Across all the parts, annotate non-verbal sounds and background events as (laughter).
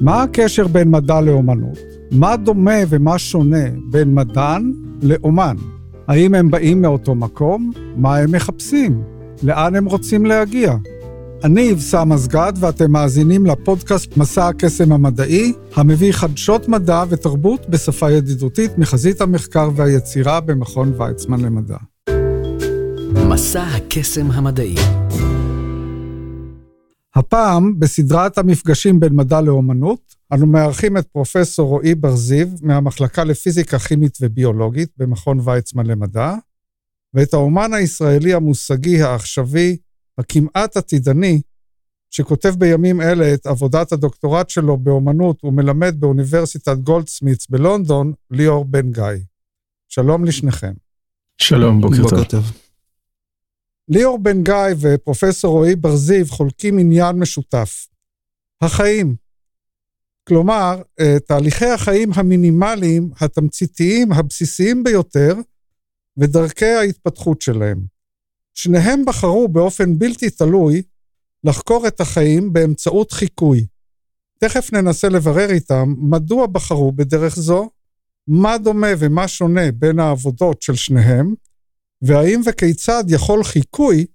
מה הקשר בין מדע לאומנות? מה דומה ומה שונה בין מדען לאומן? האם הם באים מאותו מקום? מה הם מחפשים? לאן הם רוצים להגיע? אני אבסם מסגד ואתם מאזינים לפודקאסט מסע הקסם המדעי, המביא חדשות מדע ותרבות בשפה ידידותית מחזית המחקר והיצירה במכון ויצמן למדע. מסע הקסם המדעי הפעם, בסדרת המפגשים בין מדע לאומנות, אנו מארחים את פרופסור רועי בר-זיו מהמחלקה לפיזיקה כימית וביולוגית במכון ויצמן למדע, ואת האומן הישראלי המושגי העכשווי, הכמעט עתידני, שכותב בימים אלה את עבודת הדוקטורט שלו באומנות ומלמד באוניברסיטת גולדסמית'ס בלונדון, ליאור בן גיא. שלום לשניכם. שלום, בוקר, בוקר טוב. טוב. ליאור בן גיא ופרופסור רועי בר-זיו חולקים עניין משותף. החיים. כלומר, אה, תהליכי החיים המינימליים, התמציתיים, הבסיסיים ביותר, ודרכי ההתפתחות שלהם. שניהם בחרו באופן בלתי תלוי לחקור את החיים באמצעות חיקוי. תכף ננסה לברר איתם מדוע בחרו בדרך זו, מה דומה ומה שונה בין העבודות של שניהם, והאם וכיצד יכול חיקוי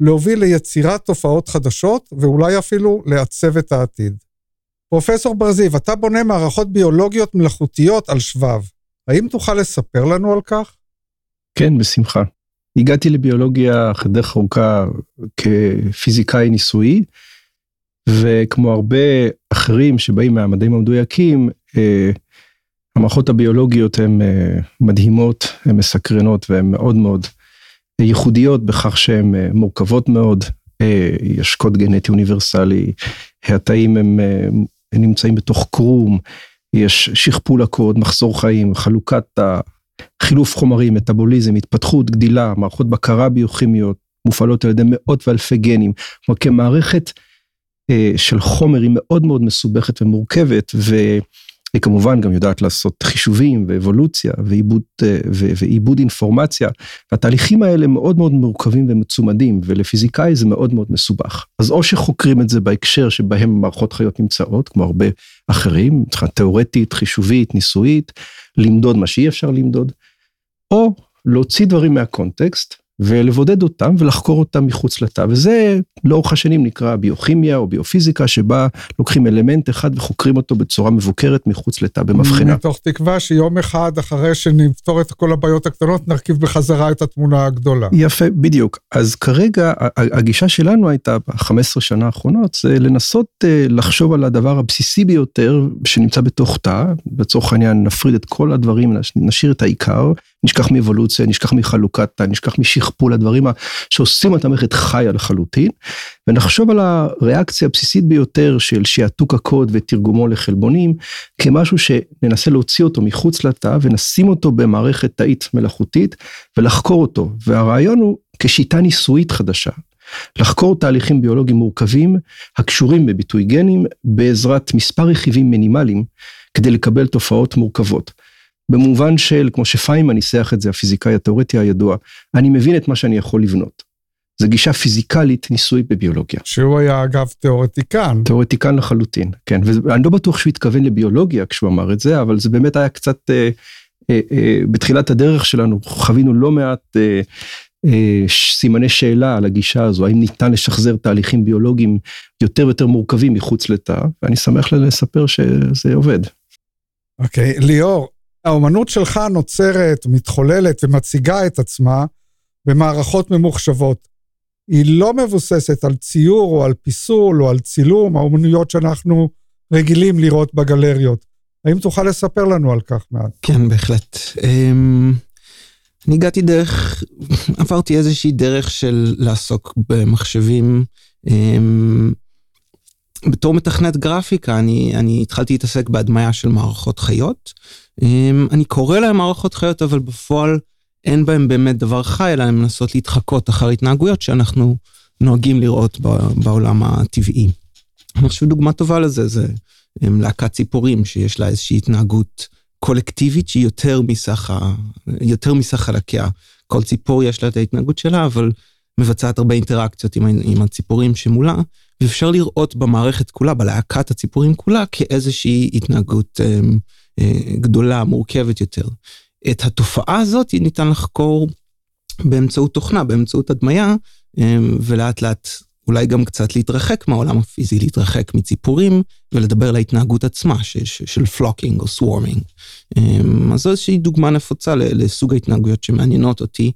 להוביל ליצירת תופעות חדשות, ואולי אפילו לעצב את העתיד. פרופסור ברזיב, אתה בונה מערכות ביולוגיות מלאכותיות על שבב. האם תוכל לספר לנו על כך? כן, בשמחה. הגעתי לביולוגיה אחרי דרך ארוכה כפיזיקאי ניסויי, וכמו הרבה אחרים שבאים מהמדעים המדויקים, אה, המערכות הביולוגיות הן אה, מדהימות, הן מסקרנות והן מאוד מאוד ייחודיות בכך שהן אה, מורכבות מאוד. אה, יש קוד גנטי אוניברסלי, התאים הם נמצאים בתוך קרום, יש שכפול הקוד, מחזור חיים, חלוקת חילוף חומרים, מטאבוליזם, התפתחות, גדילה, מערכות בקרה ביוכימיות, מופעלות על ידי מאות ואלפי גנים. כלומר כמערכת של חומר היא מאוד מאוד מסובכת ומורכבת, ו... היא כמובן גם יודעת לעשות חישובים ואבולוציה ועיבוד, אה, ועיבוד אינפורמציה. והתהליכים האלה מאוד מאוד מורכבים ומצומדים, ולפיזיקאי זה מאוד מאוד מסובך. אז או שחוקרים את זה בהקשר שבהם מערכות חיות נמצאות, כמו הרבה אחרים, תיאורטית, חישובית, ניסויית, למדוד מה שאי אפשר למדוד, או להוציא דברים מהקונטקסט ולבודד אותם ולחקור אותם מחוץ לתא, וזה לאורך השנים נקרא ביוכימיה או ביופיזיקה, שבה לוקחים אלמנט אחד וחוקרים אותו בצורה מבוקרת מחוץ לתא במבחנה. מתוך תקווה שיום אחד אחרי שנפתור את כל הבעיות הקטנות, נרכיב בחזרה את התמונה הגדולה. יפה, בדיוק. אז כרגע הגישה שלנו הייתה, ב-15 שנה האחרונות, זה לנסות אה, לחשוב על הדבר הבסיסי ביותר שנמצא בתוך תא, לצורך העניין נפריד את כל הדברים, נשאיר את העיקר, נשכח מאבולוציה, נשכח מחלוקת נשכח משכפול, הדברים שעושים את המערכת חיה לחלוטין, ונחשוב על הריאקציה הבסיסית ביותר של שעתוק הקוד ותרגומו לחלבונים, כמשהו שננסה להוציא אותו מחוץ לתא ונשים אותו במערכת תאית מלאכותית ולחקור אותו. והרעיון הוא כשיטה ניסויית חדשה. לחקור תהליכים ביולוגיים מורכבים הקשורים בביטוי גנים בעזרת מספר רכיבים מינימליים כדי לקבל תופעות מורכבות. במובן של, כמו שפיימן ניסח את זה, הפיזיקאי התאורטי הידוע, אני מבין את מה שאני יכול לבנות. זו גישה פיזיקלית ניסוי בביולוגיה. שהוא היה אגב תיאורטיקן. תיאורטיקן לחלוטין, כן. ואני לא בטוח שהוא התכוון לביולוגיה כשהוא אמר את זה, אבל זה באמת היה קצת, אה, אה, אה, בתחילת הדרך שלנו חווינו לא מעט אה, אה, סימני שאלה על הגישה הזו, האם ניתן לשחזר תהליכים ביולוגיים יותר ויותר מורכבים מחוץ לתא, ואני שמח לספר שזה עובד. אוקיי, okay, ליאור, האומנות שלך נוצרת, מתחוללת ומציגה את עצמה במערכות ממוחשבות. היא לא מבוססת על ציור או על פיסול או על צילום, האומנויות שאנחנו רגילים לראות בגלריות. האם תוכל לספר לנו על כך מעט? כן, בהחלט. אמ, אני הגעתי דרך, עברתי איזושהי דרך של לעסוק במחשבים. אמ, בתור מתכנת גרפיקה, אני, אני התחלתי להתעסק בהדמיה של מערכות חיות. אמ, אני קורא להם מערכות חיות, אבל בפועל אין בהם באמת דבר חי, אלא הן מנסות להתחקות אחר התנהגויות שאנחנו נוהגים לראות בעולם הטבעי. אני חושב דוגמה טובה לזה זה להקת ציפורים שיש לה איזושהי התנהגות קולקטיבית שהיא יותר מסך, ה... יותר מסך חלקיה. כל ציפור יש לה את ההתנהגות שלה, אבל מבצעת הרבה אינטראקציות עם, עם הציפורים שמולה, ואפשר לראות במערכת כולה, בלהקת הציפורים כולה, כאיזושהי התנהגות אה, אה, גדולה, מורכבת יותר. את התופעה הזאת ניתן לחקור באמצעות תוכנה, באמצעות הדמיה, אה, ולאט לאט אולי גם קצת להתרחק מהעולם הפיזי, להתרחק מציפורים ולדבר על ההתנהגות עצמה ש, ש, של flocking או swarming. אז זו איזושהי דוגמה נפוצה לסוג ההתנהגויות שמעניינות אותי,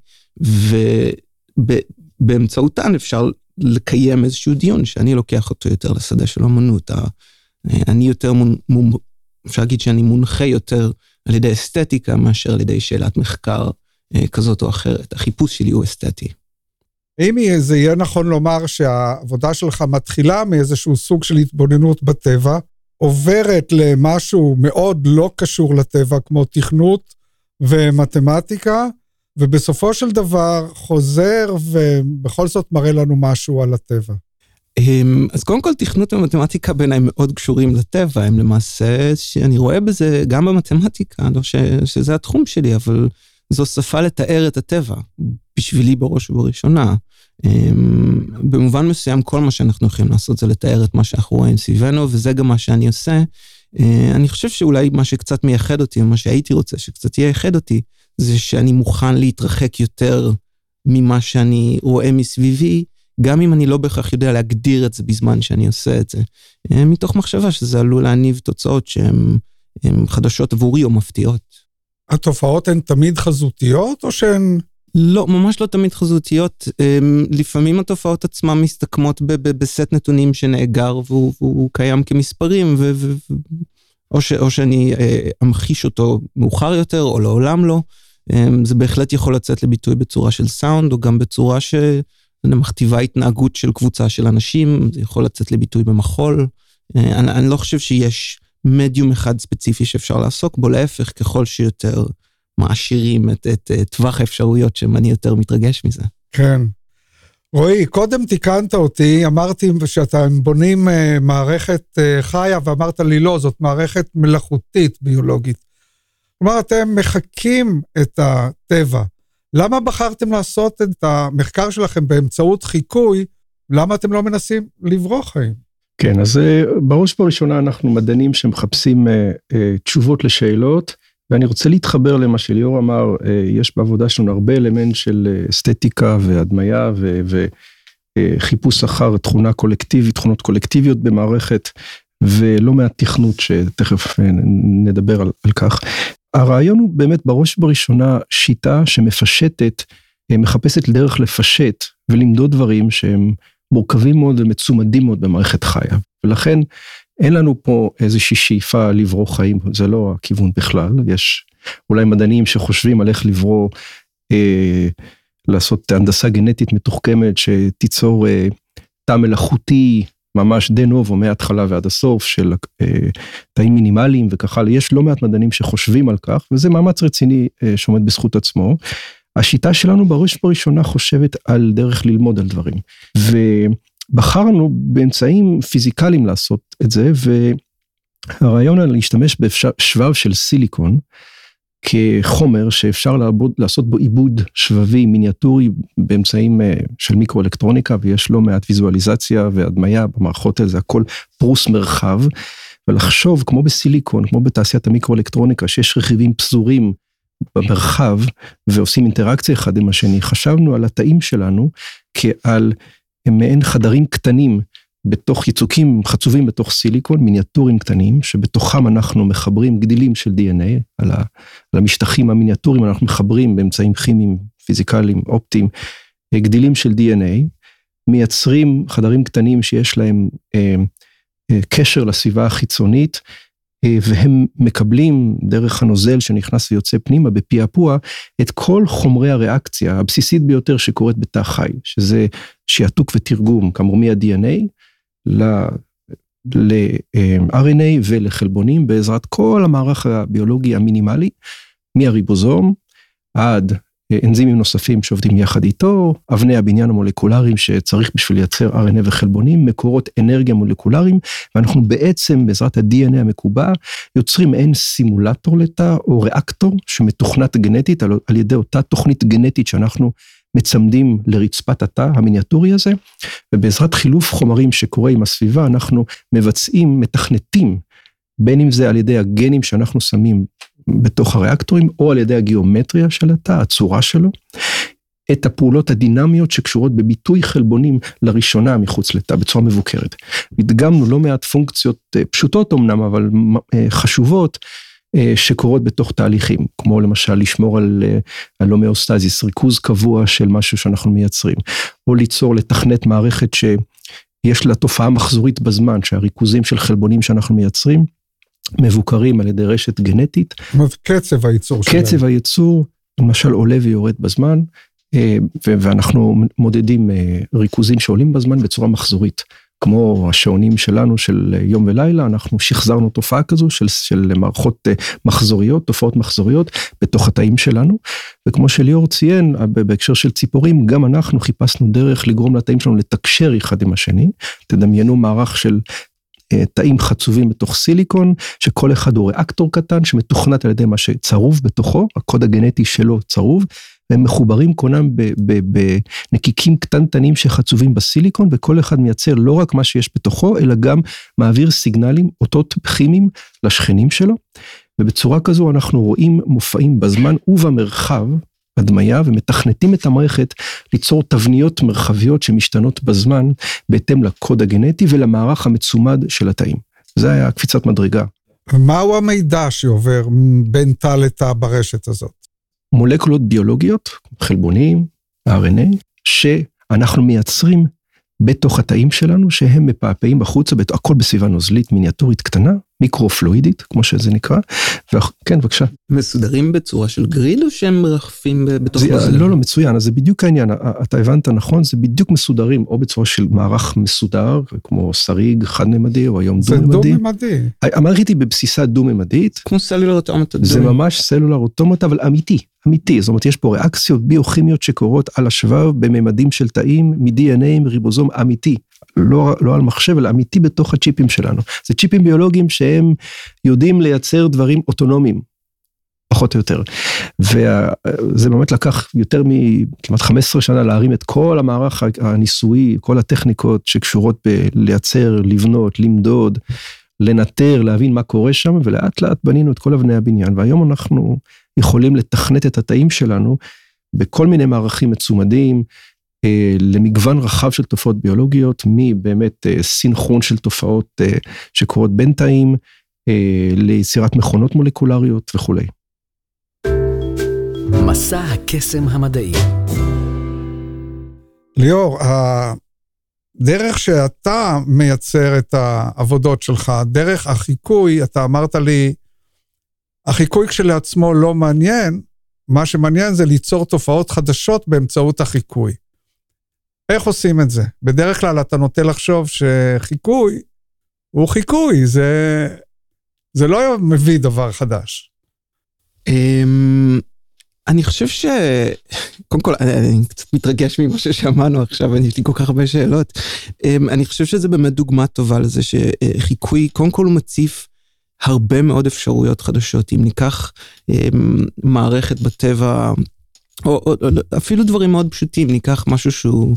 ובאמצעותן אפשר לקיים איזשהו דיון שאני לוקח אותו יותר לשדה של אמנות. אני יותר, מונ, מונ, אפשר להגיד שאני מונחה יותר על ידי אסתטיקה מאשר על ידי שאלת מחקר אה, כזאת או אחרת. החיפוש שלי הוא אסתטי. האם זה יהיה נכון לומר שהעבודה שלך מתחילה מאיזשהו סוג של התבוננות בטבע, עוברת למשהו מאוד לא קשור לטבע, כמו תכנות ומתמטיקה, ובסופו של דבר חוזר ובכל זאת מראה לנו משהו על הטבע. אמ, אז קודם כל תכנות ומתמטיקה בעיניי מאוד קשורים לטבע, הם למעשה, שאני רואה בזה גם במתמטיקה, לא ש, שזה התחום שלי, אבל זו שפה לתאר את הטבע, בשבילי בראש ובראשונה. אמ, במובן מסוים כל מה שאנחנו יכולים לעשות זה לתאר את מה שאנחנו רואים סביבנו, וזה גם מה שאני עושה. אה, אני חושב שאולי מה שקצת מייחד אותי, או מה שהייתי רוצה שקצת ייחד אותי, זה שאני מוכן להתרחק יותר ממה שאני רואה מסביבי, גם אם אני לא בהכרח יודע להגדיר את זה בזמן שאני עושה את זה. אה, מתוך מחשבה שזה עלול להניב תוצאות שהן חדשות עבורי או מפתיעות. התופעות הן תמיד חזותיות או שהן... לא, ממש לא תמיד חזותיות. אמ, לפעמים התופעות עצמן מסתכמות בסט נתונים שנאגר והוא, והוא קיים כמספרים, ו, ו, או, ש, או שאני אה, אמחיש אותו מאוחר יותר או לעולם לא. אמ, זה בהחלט יכול לצאת לביטוי בצורה של סאונד, או גם בצורה שמכתיבה התנהגות של קבוצה של אנשים, זה יכול לצאת לביטוי במחול. אה, אני, אני לא חושב שיש מדיום אחד ספציפי שאפשר לעסוק בו, להפך, ככל שיותר מעשירים את, את, את טווח האפשרויות שאני יותר מתרגש מזה. כן. רועי, קודם תיקנת אותי, אמרתי שאתם בונים uh, מערכת uh, חיה, ואמרת לי לא, זאת מערכת מלאכותית ביולוגית. כלומר, אתם מחקים את הטבע. למה בחרתם לעשות את המחקר שלכם באמצעות חיקוי? למה אתם לא מנסים לברוא חיים? כן, אז אה, בראש ובראשונה אנחנו מדענים שמחפשים תשובות לשאלות. ואני רוצה להתחבר למה שליאור אמר, אה, יש בעבודה שלנו הרבה אלמנט של אה, אסתטיקה והדמיה וחיפוש אחר תכונה קולקטיבית, תכונות קולקטיביות במערכת, ולא מעט תכנות שתכף אה, נדבר על, על כך. הרעיון הוא באמת בראש ובראשונה שיטה שמפשטת, מחפשת דרך לפשט ולמדוד דברים שהם מורכבים מאוד ומצומדים מאוד במערכת חיה. ולכן אין לנו פה איזושהי שאיפה לברוא חיים, זה לא הכיוון בכלל, יש אולי מדענים שחושבים על איך לברוא, אה, לעשות הנדסה גנטית מתוחכמת שתיצור אה, תא מלאכותי ממש דה נובו מההתחלה ועד הסוף של אה, תאים מינימליים וכך הלאה, יש לא מעט מדענים שחושבים על כך וזה מאמץ רציני אה, שעומד בזכות עצמו. השיטה שלנו בראש ובראשונה חושבת על דרך ללמוד על דברים. ו... בחרנו באמצעים פיזיקליים לעשות את זה, והרעיון היה להשתמש בשבב של סיליקון כחומר שאפשר לעבוד, לעשות בו עיבוד שבבי מיניאטורי באמצעים אה, של מיקרואלקטרוניקה, ויש לא מעט ויזואליזציה והדמיה במערכות האלה, זה הכל פרוס מרחב. ולחשוב כמו בסיליקון, כמו בתעשיית המיקרואלקטרוניקה, שיש רכיבים פזורים במרחב ועושים אינטראקציה אחד עם השני, חשבנו על התאים שלנו כעל הם מעין חדרים קטנים בתוך יצוקים חצובים בתוך סיליקון, מיניאטורים קטנים, שבתוכם אנחנו מחברים גדילים של DNA, על, ה, על המשטחים המיניאטוריים אנחנו מחברים באמצעים כימיים, פיזיקליים, אופטיים, אה, גדילים של DNA, מייצרים חדרים קטנים שיש להם אה, אה, קשר לסביבה החיצונית, והם מקבלים דרך הנוזל שנכנס ויוצא פנימה בפעפוע את כל חומרי הריאקציה הבסיסית ביותר שקורית בתא חי, שזה שעתוק ותרגום כאמור מה-DNA ל-RNA ולחלבונים בעזרת כל המערך הביולוגי המינימלי, מהריבוזום עד אנזימים נוספים שעובדים יחד איתו, אבני הבניין המולקולריים שצריך בשביל לייצר RNA וחלבונים, מקורות אנרגיה מולקולריים, ואנחנו בעצם בעזרת ה-DNA המקובע יוצרים מעין סימולטור לתא או ריאקטור שמתוכנת גנטית על, על ידי אותה תוכנית גנטית שאנחנו מצמדים לרצפת התא המיניאטורי הזה, ובעזרת חילוף חומרים שקורה עם הסביבה, אנחנו מבצעים, מתכנתים, בין אם זה על ידי הגנים שאנחנו שמים בתוך הריאקטורים, או על ידי הגיאומטריה של התא, הצורה שלו, את הפעולות הדינמיות שקשורות בביטוי חלבונים לראשונה מחוץ לתא בצורה מבוקרת. הדגמנו לא מעט פונקציות אה, פשוטות אמנם, אבל אה, חשובות, אה, שקורות בתוך תהליכים, כמו למשל לשמור על הלומאוסטזיס, ריכוז קבוע של משהו שאנחנו מייצרים, או ליצור, לתכנת מערכת שיש לה תופעה מחזורית בזמן, שהריכוזים של חלבונים שאנחנו מייצרים, מבוקרים על ידי רשת גנטית. זאת אומרת, קצב הייצור שלהם. קצב הייצור, למשל עולה ויורד בזמן, אה, ואנחנו מודדים אה, ריכוזים שעולים בזמן בצורה מחזורית. כמו השעונים שלנו של יום ולילה, אנחנו שחזרנו תופעה כזו של, של מערכות אה, מחזוריות, תופעות מחזוריות בתוך התאים שלנו. וכמו שליאור ציין, בהקשר של ציפורים, גם אנחנו חיפשנו דרך לגרום לתאים שלנו לתקשר אחד עם השני. תדמיינו מערך של תאים חצובים בתוך סיליקון, שכל אחד הוא ריאקטור קטן שמתוכנת על ידי מה שצרוב בתוכו, הקוד הגנטי שלו צרוב, והם מחוברים כונם בנקיקים קטנטנים שחצובים בסיליקון, וכל אחד מייצר לא רק מה שיש בתוכו, אלא גם מעביר סיגנלים, אותות כימיים לשכנים שלו. ובצורה כזו אנחנו רואים מופעים בזמן ובמרחב, הדמיה, ומתכנתים את המערכת ליצור תבניות מרחביות שמשתנות בזמן, בהתאם לקוד הגנטי ולמערך המצומד של התאים. זה היה קפיצת מדרגה. מהו המידע שעובר בין תא לתא ברשת הזאת? מולקולות ביולוגיות, חלבונים, RNA, שאנחנו מייצרים בתוך התאים שלנו, שהם מפעפעים החוצה, הכל בסביבה נוזלית מיניאטורית קטנה, מיקרופלואידית, כמו שזה נקרא. כן, בבקשה. מסודרים בצורה של גריד או שהם מרחפים בתוך זה? לא, לא, מצוין, אז זה בדיוק העניין, אתה הבנת נכון, זה בדיוק מסודרים, או בצורה של מערך מסודר, כמו שריג חד-ממדי, או היום דו-ממדי. זה דו-ממדי. המערכת היא בבסיסה דו-ממדית. כמו סלולר אוטומטה. זה ממש סלולר אוטומטה, אבל אמיתי. אמיתי, זאת אומרת יש פה ריאקציות ביוכימיות שקורות על השבב בממדים של תאים מ-DNA, מריבוזום אמיתי, לא, לא על מחשב אלא אמיתי בתוך הצ'יפים שלנו. זה צ'יפים ביולוגיים שהם יודעים לייצר דברים אוטונומיים, פחות או יותר. וזה באמת לקח יותר מכמעט 15 שנה להרים את כל המערך הניסויי, כל הטכניקות שקשורות בלייצר, לבנות, למדוד, לנטר, להבין מה קורה שם, ולאט לאט בנינו את כל אבני הבניין, והיום אנחנו יכולים לתכנת את התאים שלנו בכל מיני מערכים מצומדים, אה, למגוון רחב של תופעות ביולוגיות, מבאמת אה, סינכרון של תופעות אה, שקורות בין תאים, ליצירת מכונות מולקולריות וכולי. מסע הקסם המדעי. ליאור, הדרך שאתה מייצר את העבודות שלך, דרך החיקוי, אתה אמרת לי, החיקוי כשלעצמו לא מעניין, מה שמעניין זה ליצור תופעות חדשות באמצעות החיקוי. איך עושים את זה? בדרך כלל אתה נוטה לחשוב שחיקוי הוא חיקוי, זה, זה לא מביא דבר חדש. אמ, אני חושב ש... קודם כל, אני קצת מתרגש ממה ששמענו עכשיו, יש לי כל כך הרבה שאלות. אמ, אני חושב שזה באמת דוגמה טובה לזה שחיקוי, קודם כל הוא מציף הרבה מאוד אפשרויות חדשות. אם ניקח אמ, מערכת בטבע, או, או, או אפילו דברים מאוד פשוטים, ניקח משהו שהוא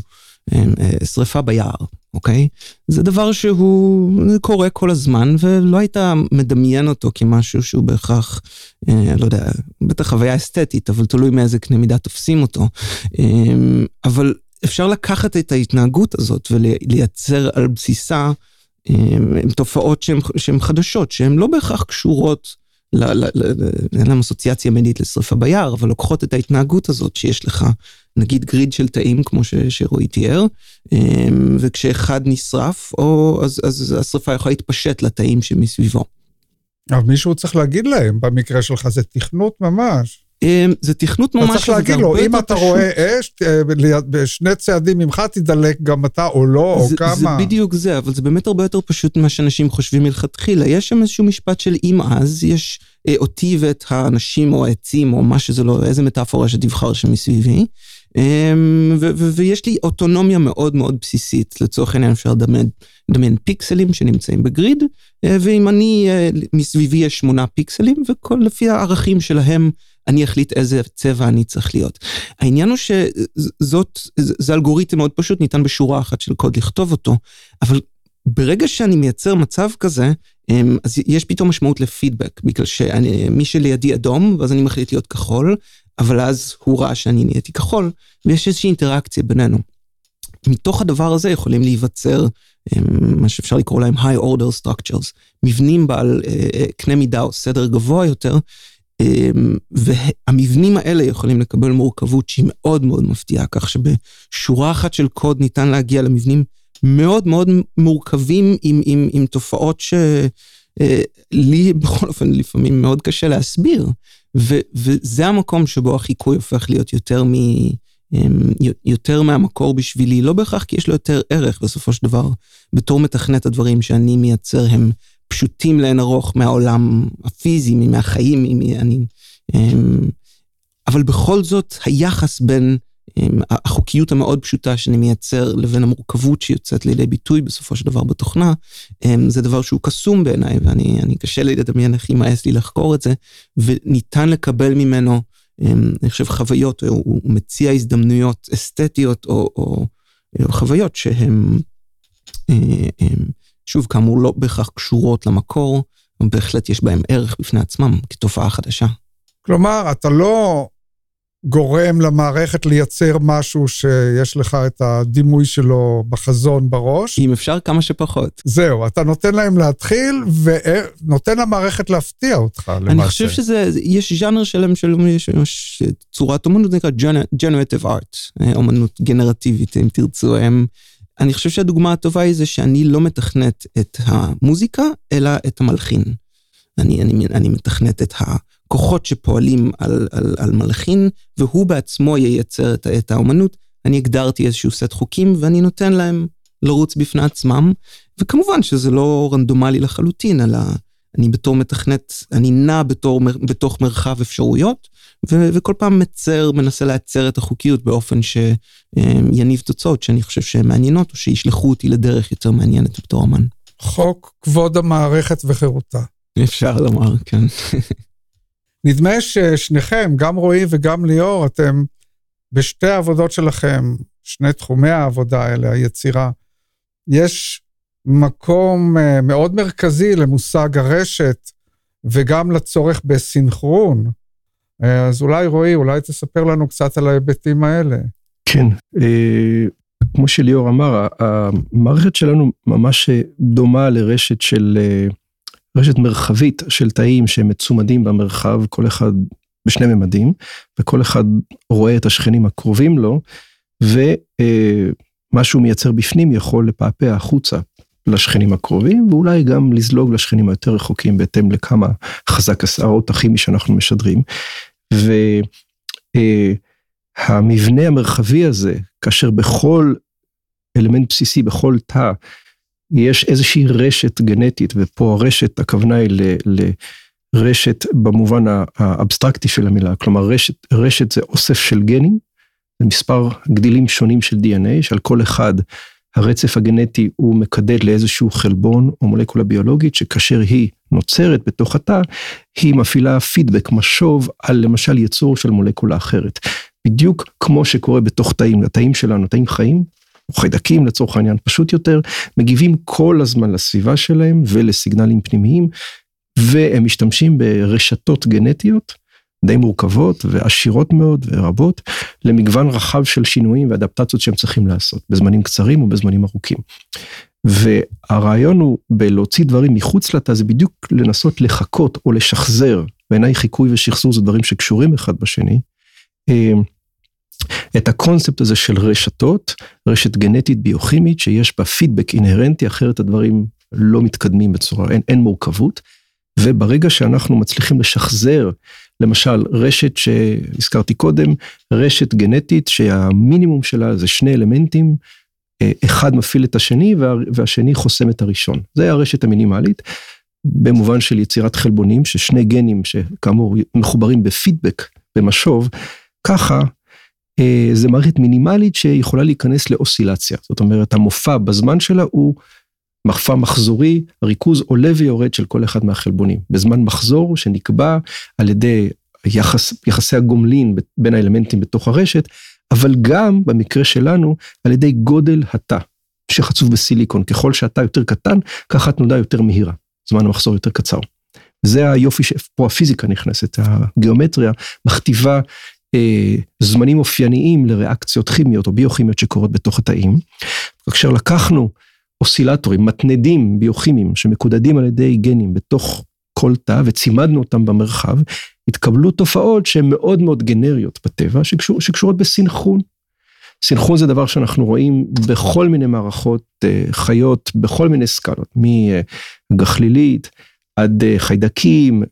אמ, אה, שריפה ביער, אוקיי? זה דבר שהוא קורה כל הזמן, ולא היית מדמיין אותו כמשהו שהוא בהכרח, אה, לא יודע, בטח חוויה אסתטית, אבל תלוי מאיזה קנה מידה תופסים אותו. אה, אבל אפשר לקחת את ההתנהגות הזאת ולייצר על בסיסה אה, תופעות שהן חדשות, שהן לא בהכרח קשורות אין להם אסוציאציה מדית לשרפה ביער, אבל לוקחות את ההתנהגות הזאת שיש לך, נגיד גריד של תאים, כמו שרועי תיאר, וכשאחד נשרף, או, אז, אז השרפה יכולה להתפשט לתאים שמסביבו. אבל מישהו צריך להגיד להם, במקרה שלך זה תכנות ממש. אמ, זה תכנות ממש... אתה צריך להגיד לו, אם אתה פשוט. רואה אש, אה, בשני צעדים ממך תדלק גם אתה או לא, או כמה. זה בדיוק זה, אבל זה באמת הרבה יותר פשוט ממה שאנשים חושבים מלכתחילה. יש שם איזשהו משפט של אם אז, יש אה, אותי ואת האנשים או העצים או מה שזה לא, איזה מטאפורה שתבחר שמסביבי. אמ, ויש לי אוטונומיה מאוד מאוד בסיסית, לצורך העניין אפשר לדמיין פיקסלים שנמצאים בגריד, אה, ואם אני, מסביבי יש שמונה פיקסלים, וכל לפי הערכים שלהם אני אחליט איזה צבע אני צריך להיות. העניין הוא שזאת, זה אלגוריתם מאוד פשוט, ניתן בשורה אחת של קוד לכתוב אותו, אבל ברגע שאני מייצר מצב כזה, אמ, אז יש פתאום משמעות לפידבק, בגלל שמי שלידי אדום, ואז אני מחליט להיות כחול, אבל אז הוא ראה שאני נהייתי כחול, ויש איזושהי אינטראקציה בינינו. מתוך הדבר הזה יכולים להיווצר אמ, מה שאפשר לקרוא להם high order structures, מבנים בעל אה, אה, קנה מידה או סדר גבוה יותר, והמבנים האלה יכולים לקבל מורכבות שהיא מאוד מאוד מפתיעה, כך שבשורה אחת של קוד ניתן להגיע למבנים מאוד מאוד מורכבים עם, עם, עם תופעות שלי אה, בכל אופן לפעמים מאוד קשה להסביר. ו, וזה המקום שבו החיקוי הופך להיות יותר, מ, אמ, יותר מהמקור בשבילי, לא בהכרח כי יש לו יותר ערך בסופו של דבר. בתור מתכנת הדברים שאני מייצר הם פשוטים לאין ארוך מהעולם הפיזי, מהחיים, אני... אמ, אבל בכל זאת היחס בין החוקיות המאוד פשוטה שאני מייצר לבין המורכבות שיוצאת לידי ביטוי בסופו של דבר בתוכנה, זה דבר שהוא קסום בעיניי, ואני קשה לי לדמיין איך יימאס לי לחקור את זה, וניתן לקבל ממנו, אני חושב, חוויות, הוא, הוא מציע הזדמנויות אסתטיות או, או, או חוויות שהן, שוב, כאמור, לא בהכרח קשורות למקור, אבל בהחלט יש בהן ערך בפני עצמם כתופעה חדשה. כלומר, אתה לא גורם למערכת לייצר משהו שיש לך את הדימוי שלו בחזון בראש. אם אפשר, כמה שפחות. זהו, אתה נותן להם להתחיל ונותן למערכת להפתיע אותך למעשה. אני חושב שזה, יש ז'אנר שלם של צורת אומנות, זה נקרא Generative Art, אומנות גנרטיבית, אם תרצו. הם, אני חושב שהדוגמה הטובה היא זה שאני לא מתכנת את המוזיקה, אלא את המלחין. אני, אני, אני מתכנת את ה... כוחות שפועלים על, על, על מלחין, והוא בעצמו ייצר את, את האומנות. אני הגדרתי איזשהו סט חוקים ואני נותן להם לרוץ בפני עצמם, וכמובן שזה לא רנדומלי לחלוטין, אלא אני בתור מתכנת, אני נע בתור, בתוך מרחב אפשרויות, ו, וכל פעם מצר, מנסה לייצר את החוקיות באופן שיניב תוצאות שאני חושב שהן מעניינות, או שישלחו אותי לדרך יותר מעניינת בתור אמן. חוק כבוד המערכת וחירותה. אפשר לומר, כן. נדמה ששניכם, גם רועי וגם ליאור, אתם בשתי העבודות שלכם, שני תחומי העבודה האלה, היצירה, יש מקום אה, מאוד מרכזי למושג הרשת וגם לצורך בסינכרון. אה, אז אולי רועי, אולי תספר לנו קצת על ההיבטים האלה. כן, אה, כמו שליאור אמר, המערכת שלנו ממש דומה לרשת של רשת מרחבית של תאים שמצומדים במרחב, כל אחד בשני ממדים, וכל אחד רואה את השכנים הקרובים לו, ומה שהוא מייצר בפנים יכול לפעפע החוצה לשכנים הקרובים, ואולי גם לזלוג לשכנים היותר רחוקים בהתאם לכמה חזק השערות הכימי שאנחנו משדרים. והמבנה המרחבי הזה, כאשר בכל אלמנט בסיסי, בכל תא, יש איזושהי רשת גנטית, ופה הרשת, הכוונה היא לרשת במובן האבסטרקטי של המילה, כלומר רשת, רשת זה אוסף של גנים, זה מספר גדילים שונים של DNA, שעל כל אחד הרצף הגנטי הוא מקדד לאיזשהו חלבון או מולקולה ביולוגית, שכאשר היא נוצרת בתוך התא, היא מפעילה פידבק, משוב, על למשל יצור של מולקולה אחרת. בדיוק כמו שקורה בתוך תאים, התאים שלנו, תאים חיים, או חיידקים לצורך העניין פשוט יותר, מגיבים כל הזמן לסביבה שלהם ולסיגנלים פנימיים, והם משתמשים ברשתות גנטיות די מורכבות ועשירות מאוד ורבות, למגוון רחב של שינויים ואדפטציות שהם צריכים לעשות, בזמנים קצרים ובזמנים ארוכים. והרעיון הוא בלהוציא דברים מחוץ לתא זה בדיוק לנסות לחקות או לשחזר, בעיניי חיקוי ושחזור זה דברים שקשורים אחד בשני. אה, את הקונספט הזה של רשתות, רשת גנטית ביוכימית שיש בה פידבק אינהרנטי, אחרת הדברים לא מתקדמים בצורה, אין, אין מורכבות. וברגע שאנחנו מצליחים לשחזר, למשל רשת שהזכרתי קודם, רשת גנטית שהמינימום שלה זה שני אלמנטים, אחד מפעיל את השני והשני חוסם את הראשון. זה הרשת המינימלית, במובן של יצירת חלבונים, ששני גנים שכאמור מחוברים בפידבק, במשוב, ככה אה, זה מערכת מינימלית שיכולה להיכנס לאוסילציה. זאת אומרת, המופע בזמן שלה הוא מופע מחזורי, הריכוז עולה ויורד של כל אחד מהחלבונים. בזמן מחזור שנקבע על ידי היחס, יחסי הגומלין בין האלמנטים בתוך הרשת, אבל גם במקרה שלנו על ידי גודל התא שחצוב בסיליקון. ככל שהתא יותר קטן, ככה התנודה יותר מהירה, זמן המחזור יותר קצר. זה היופי שפה הפיזיקה נכנסת, הגיאומטריה מכתיבה אה, זמנים אופייניים לריאקציות כימיות או ביוכימיות שקורות בתוך התאים. כאשר לקחנו אוסילטורים, מתנדים ביוכימיים שמקודדים על ידי גנים בתוך כל תא וצימדנו אותם במרחב, התקבלו תופעות שהן מאוד מאוד גנריות בטבע, שקשור, שקשורות בסינכרון. סינכרון זה דבר שאנחנו רואים בכל מיני מערכות אה, חיות, בכל מיני סקלות, מגחלילית עד אה, חיידקים,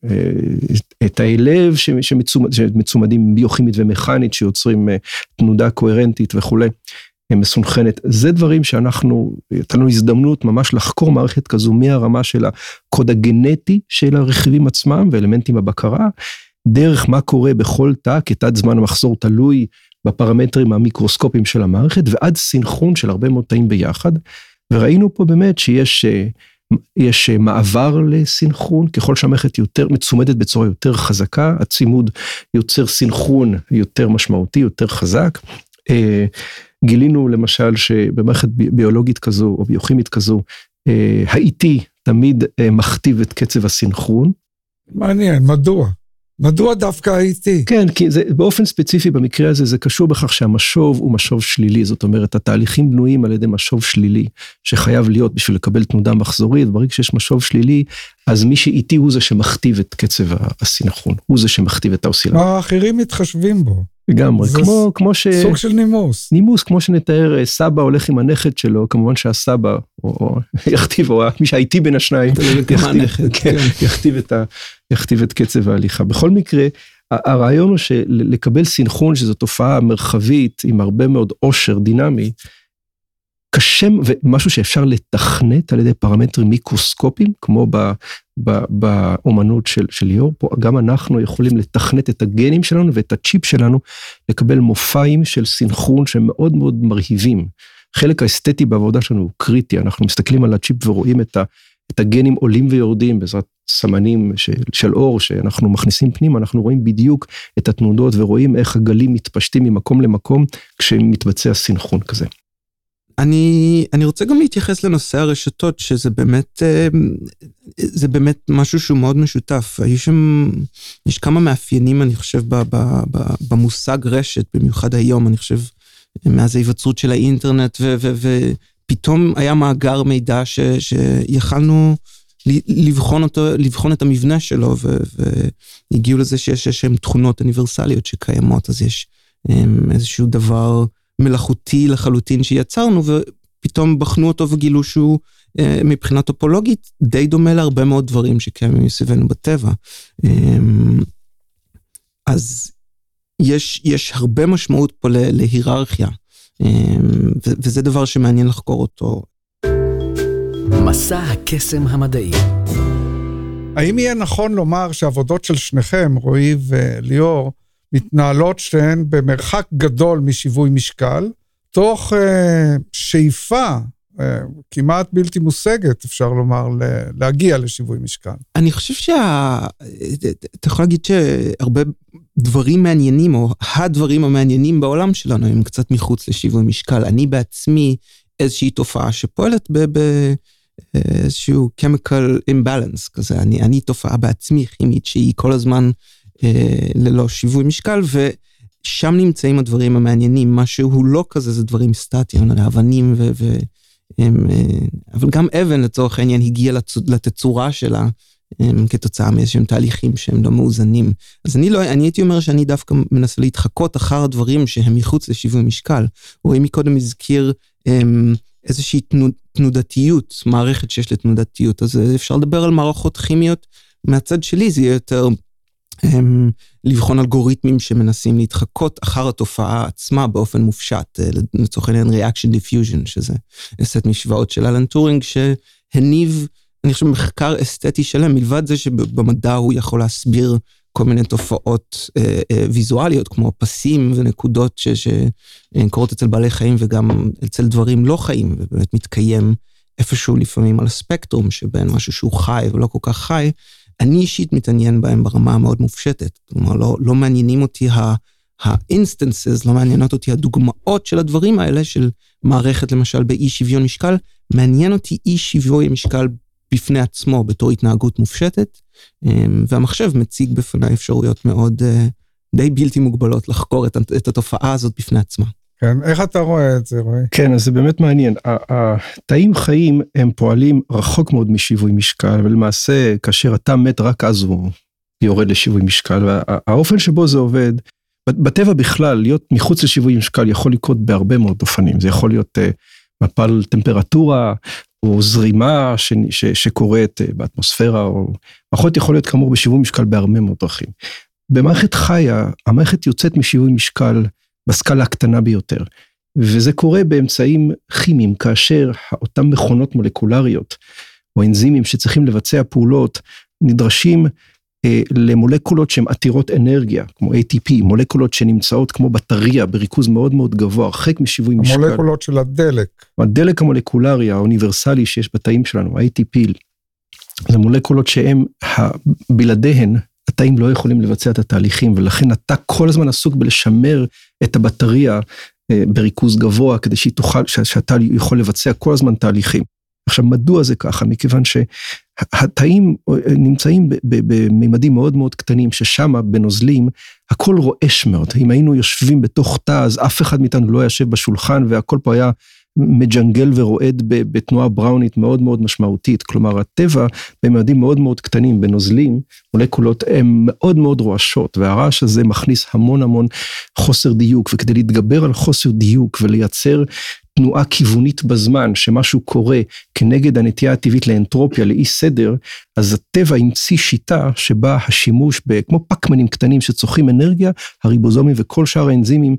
אה, תאי לב שמצומדים ביוכימית ומכנית שיוצרים תנודה קוהרנטית וכולי. מסונכנת. זה דברים שאנחנו, הייתה לנו הזדמנות ממש לחקור מערכת כזו מהרמה של הקוד הגנטי של הרכיבים עצמם ואלמנטים בבקרה, דרך מה קורה בכל תא, כתת זמן המחזור תלוי בפרמטרים המיקרוסקופיים של המערכת, ועד סינכרון של הרבה מאוד תאים ביחד. וראינו פה באמת שיש יש מעבר לסינכרון, ככל שהמערכת יותר מצומדת בצורה יותר חזקה, הצימוד יוצר סינכרון יותר משמעותי, יותר חזק. אה, גילינו למשל שבמערכת ביולוגית כזו או ביוכימית כזו, אה, האיטי תמיד אה, מכתיב את קצב הסינכרון. מעניין, מדוע? מדוע דווקא הייתי? כן, כי זה באופן ספציפי במקרה הזה זה קשור בכך שהמשוב הוא משוב שלילי, זאת אומרת התהליכים בנויים על ידי משוב שלילי שחייב להיות בשביל לקבל תנודה מחזורית, ברגע שיש משוב שלילי אז מי שאיטי הוא זה שמכתיב את קצב הסינכרון, הוא זה שמכתיב את האוסילציה. האחרים מתחשבים בו. לגמרי, כמו, כמו ש... סוג של נימוס. נימוס, כמו שנתאר, אה, סבא הולך עם הנכד שלו, כמובן שהסבא, או, או (laughs) יכתיב, או מי שהאיטי בין השניים, יכתיב, כן, כן. יכתיב, את ה, יכתיב את קצב ההליכה. בכל מקרה, הרעיון הוא שלקבל סינכרון, שזו תופעה מרחבית עם הרבה מאוד עושר דינמי, קשה, ומשהו שאפשר לתכנת על ידי פרמטרים מיקרוסקופיים, כמו ב, ב, באומנות של, של ליאור, פה גם אנחנו יכולים לתכנת את הגנים שלנו ואת הצ'יפ שלנו, לקבל מופעים של סינכרון שהם מאוד מאוד מרהיבים. חלק האסתטי בעבודה שלנו הוא קריטי, אנחנו מסתכלים על הצ'יפ ורואים את, ה, את הגנים עולים ויורדים בעזרת סמנים של, של אור שאנחנו מכניסים פנימה, אנחנו רואים בדיוק את התנודות ורואים איך הגלים מתפשטים ממקום למקום כשמתבצע סינכרון כזה. אני, אני רוצה גם להתייחס לנושא הרשתות, שזה באמת, אה, זה באמת משהו שהוא מאוד משותף. היו שם, יש כמה מאפיינים, אני חושב, ב, ב, ב, במושג רשת, במיוחד היום, אני חושב, מאז ההיווצרות של האינטרנט, ו, ו, ופתאום היה מאגר מידע ש, שיכלנו לבחון אותו, לבחון את המבנה שלו, ו, והגיעו לזה שיש איזשהן תכונות אוניברסליות שקיימות, אז יש אה, איזשהו דבר, מלאכותי לחלוטין שיצרנו, ופתאום בחנו אותו וגילו שהוא אה, מבחינה טופולוגית די דומה להרבה מאוד דברים שקיימים מסביבנו בטבע. אה, אז יש, יש הרבה משמעות פה להיררכיה, אה, וזה דבר שמעניין לחקור אותו. מסע הקסם המדעי. האם יהיה נכון לומר שעבודות של שניכם, רועי וליאור, מתנהלות שתיהן במרחק גדול משיווי משקל, תוך uh, שאיפה uh, כמעט בלתי מושגת, אפשר לומר, להגיע לשיווי משקל. אני חושב שה... אתה יכול להגיד שהרבה דברים מעניינים, או הדברים המעניינים בעולם שלנו הם קצת מחוץ לשיווי משקל. אני בעצמי איזושהי תופעה שפועלת ב... ב... איזשהו chemical imbalance כזה, אני, אני תופעה בעצמי כימית שהיא כל הזמן אה, ללא שיווי משקל, ושם נמצאים הדברים המעניינים. מה שהוא לא כזה זה דברים סטטיים, אבנים ו... ו הם, אה, אבל גם אבן לצורך העניין הגיעה לתצורה שלה הם, כתוצאה מאיזשהם תהליכים שהם לא מאוזנים. אז אני לא, אני הייתי אומר שאני דווקא מנסה להתחקות אחר הדברים שהם מחוץ לשיווי משקל. רועי מקודם הזכיר הם, איזושהי תנוד, תנודתיות, מערכת שיש לתנודתיות, אז אפשר לדבר על מערכות כימיות. מהצד שלי זה יהיה יותר הם לבחון אלגוריתמים שמנסים להתחקות אחר התופעה עצמה באופן מופשט, אה, לצורך העניין reaction diffusion, שזה סט משוואות של אלן טורינג, שהניב, אני חושב, מחקר אסתטי שלם, מלבד זה שבמדע הוא יכול להסביר כל מיני תופעות אה, אה, ויזואליות, כמו פסים ונקודות שקורות אצל בעלי חיים וגם אצל דברים לא חיים, ובאמת מתקיים איפשהו לפעמים על הספקטרום שבין משהו שהוא חי ולא כל כך חי. אני אישית מתעניין בהם ברמה המאוד מופשטת. כלומר, לא, לא מעניינים אותי ה-instances, לא מעניינות אותי הדוגמאות של הדברים האלה, של מערכת למשל באי שוויון משקל, מעניין אותי אי שוויון משקל בפני עצמו בתור התנהגות מופשטת, אמ, והמחשב מציג בפניי אפשרויות מאוד אה, די בלתי מוגבלות לחקור את, את התופעה הזאת בפני עצמה. כן, איך אתה רואה את זה, רועי? כן, אז זה באמת מעניין. התאים חיים הם פועלים רחוק מאוד משיווי משקל, ולמעשה כאשר אתה מת רק אז הוא יורד לשיווי משקל. והאופן שבו זה עובד, בטבע בכלל, להיות מחוץ לשיווי משקל יכול לקרות בהרבה מאוד אופנים. זה יכול להיות uh, מפל טמפרטורה, או זרימה ש, ש, שקורית uh, באטמוספירה, או פחות יכול להיות כאמור בשיווי משקל בהרבה מאוד דרכים. במערכת חיה, המערכת יוצאת משיווי משקל בסקאלה הקטנה ביותר. וזה קורה באמצעים כימיים, כאשר אותן מכונות מולקולריות, או אנזימים שצריכים לבצע פעולות, נדרשים אה, למולקולות שהן עתירות אנרגיה, כמו ATP, מולקולות שנמצאות כמו בטריה בריכוז מאוד מאוד גבוה, הרחק משיווי משקל. המולקולות של הדלק. הדלק המולקולרי האוניברסלי שיש בתאים שלנו, ה-ATP, זה מולקולות שהן, בלעדיהן, התאים לא יכולים לבצע את התהליכים, ולכן אתה כל הזמן עסוק בלשמר את הבטריה אה, בריכוז גבוה, כדי שהיא תוכל, שאתה יכול לבצע כל הזמן תהליכים. עכשיו, מדוע זה ככה? מכיוון שהתאים אה, נמצאים בממדים מאוד מאוד קטנים, ששם בנוזלים הכל רועש מאוד. אם היינו יושבים בתוך תא, אז אף אחד מאיתנו לא יושב בשולחן, והכל פה היה מג'נגל ורועד בתנועה בראונית מאוד מאוד משמעותית. כלומר, הטבע בממדים מאוד מאוד קטנים, בנוזלים, מולקולות הן מאוד מאוד רועשות, והרעש הזה מכניס המון המון חוסר דיוק, וכדי להתגבר על חוסר דיוק ולייצר תנועה כיוונית בזמן, שמשהו קורה כנגד הנטייה הטבעית לאנטרופיה, לאי סדר, אז הטבע המציא שיטה שבה השימוש, כמו פקמנים קטנים שצורכים אנרגיה, הריבוזומים וכל שאר האנזימים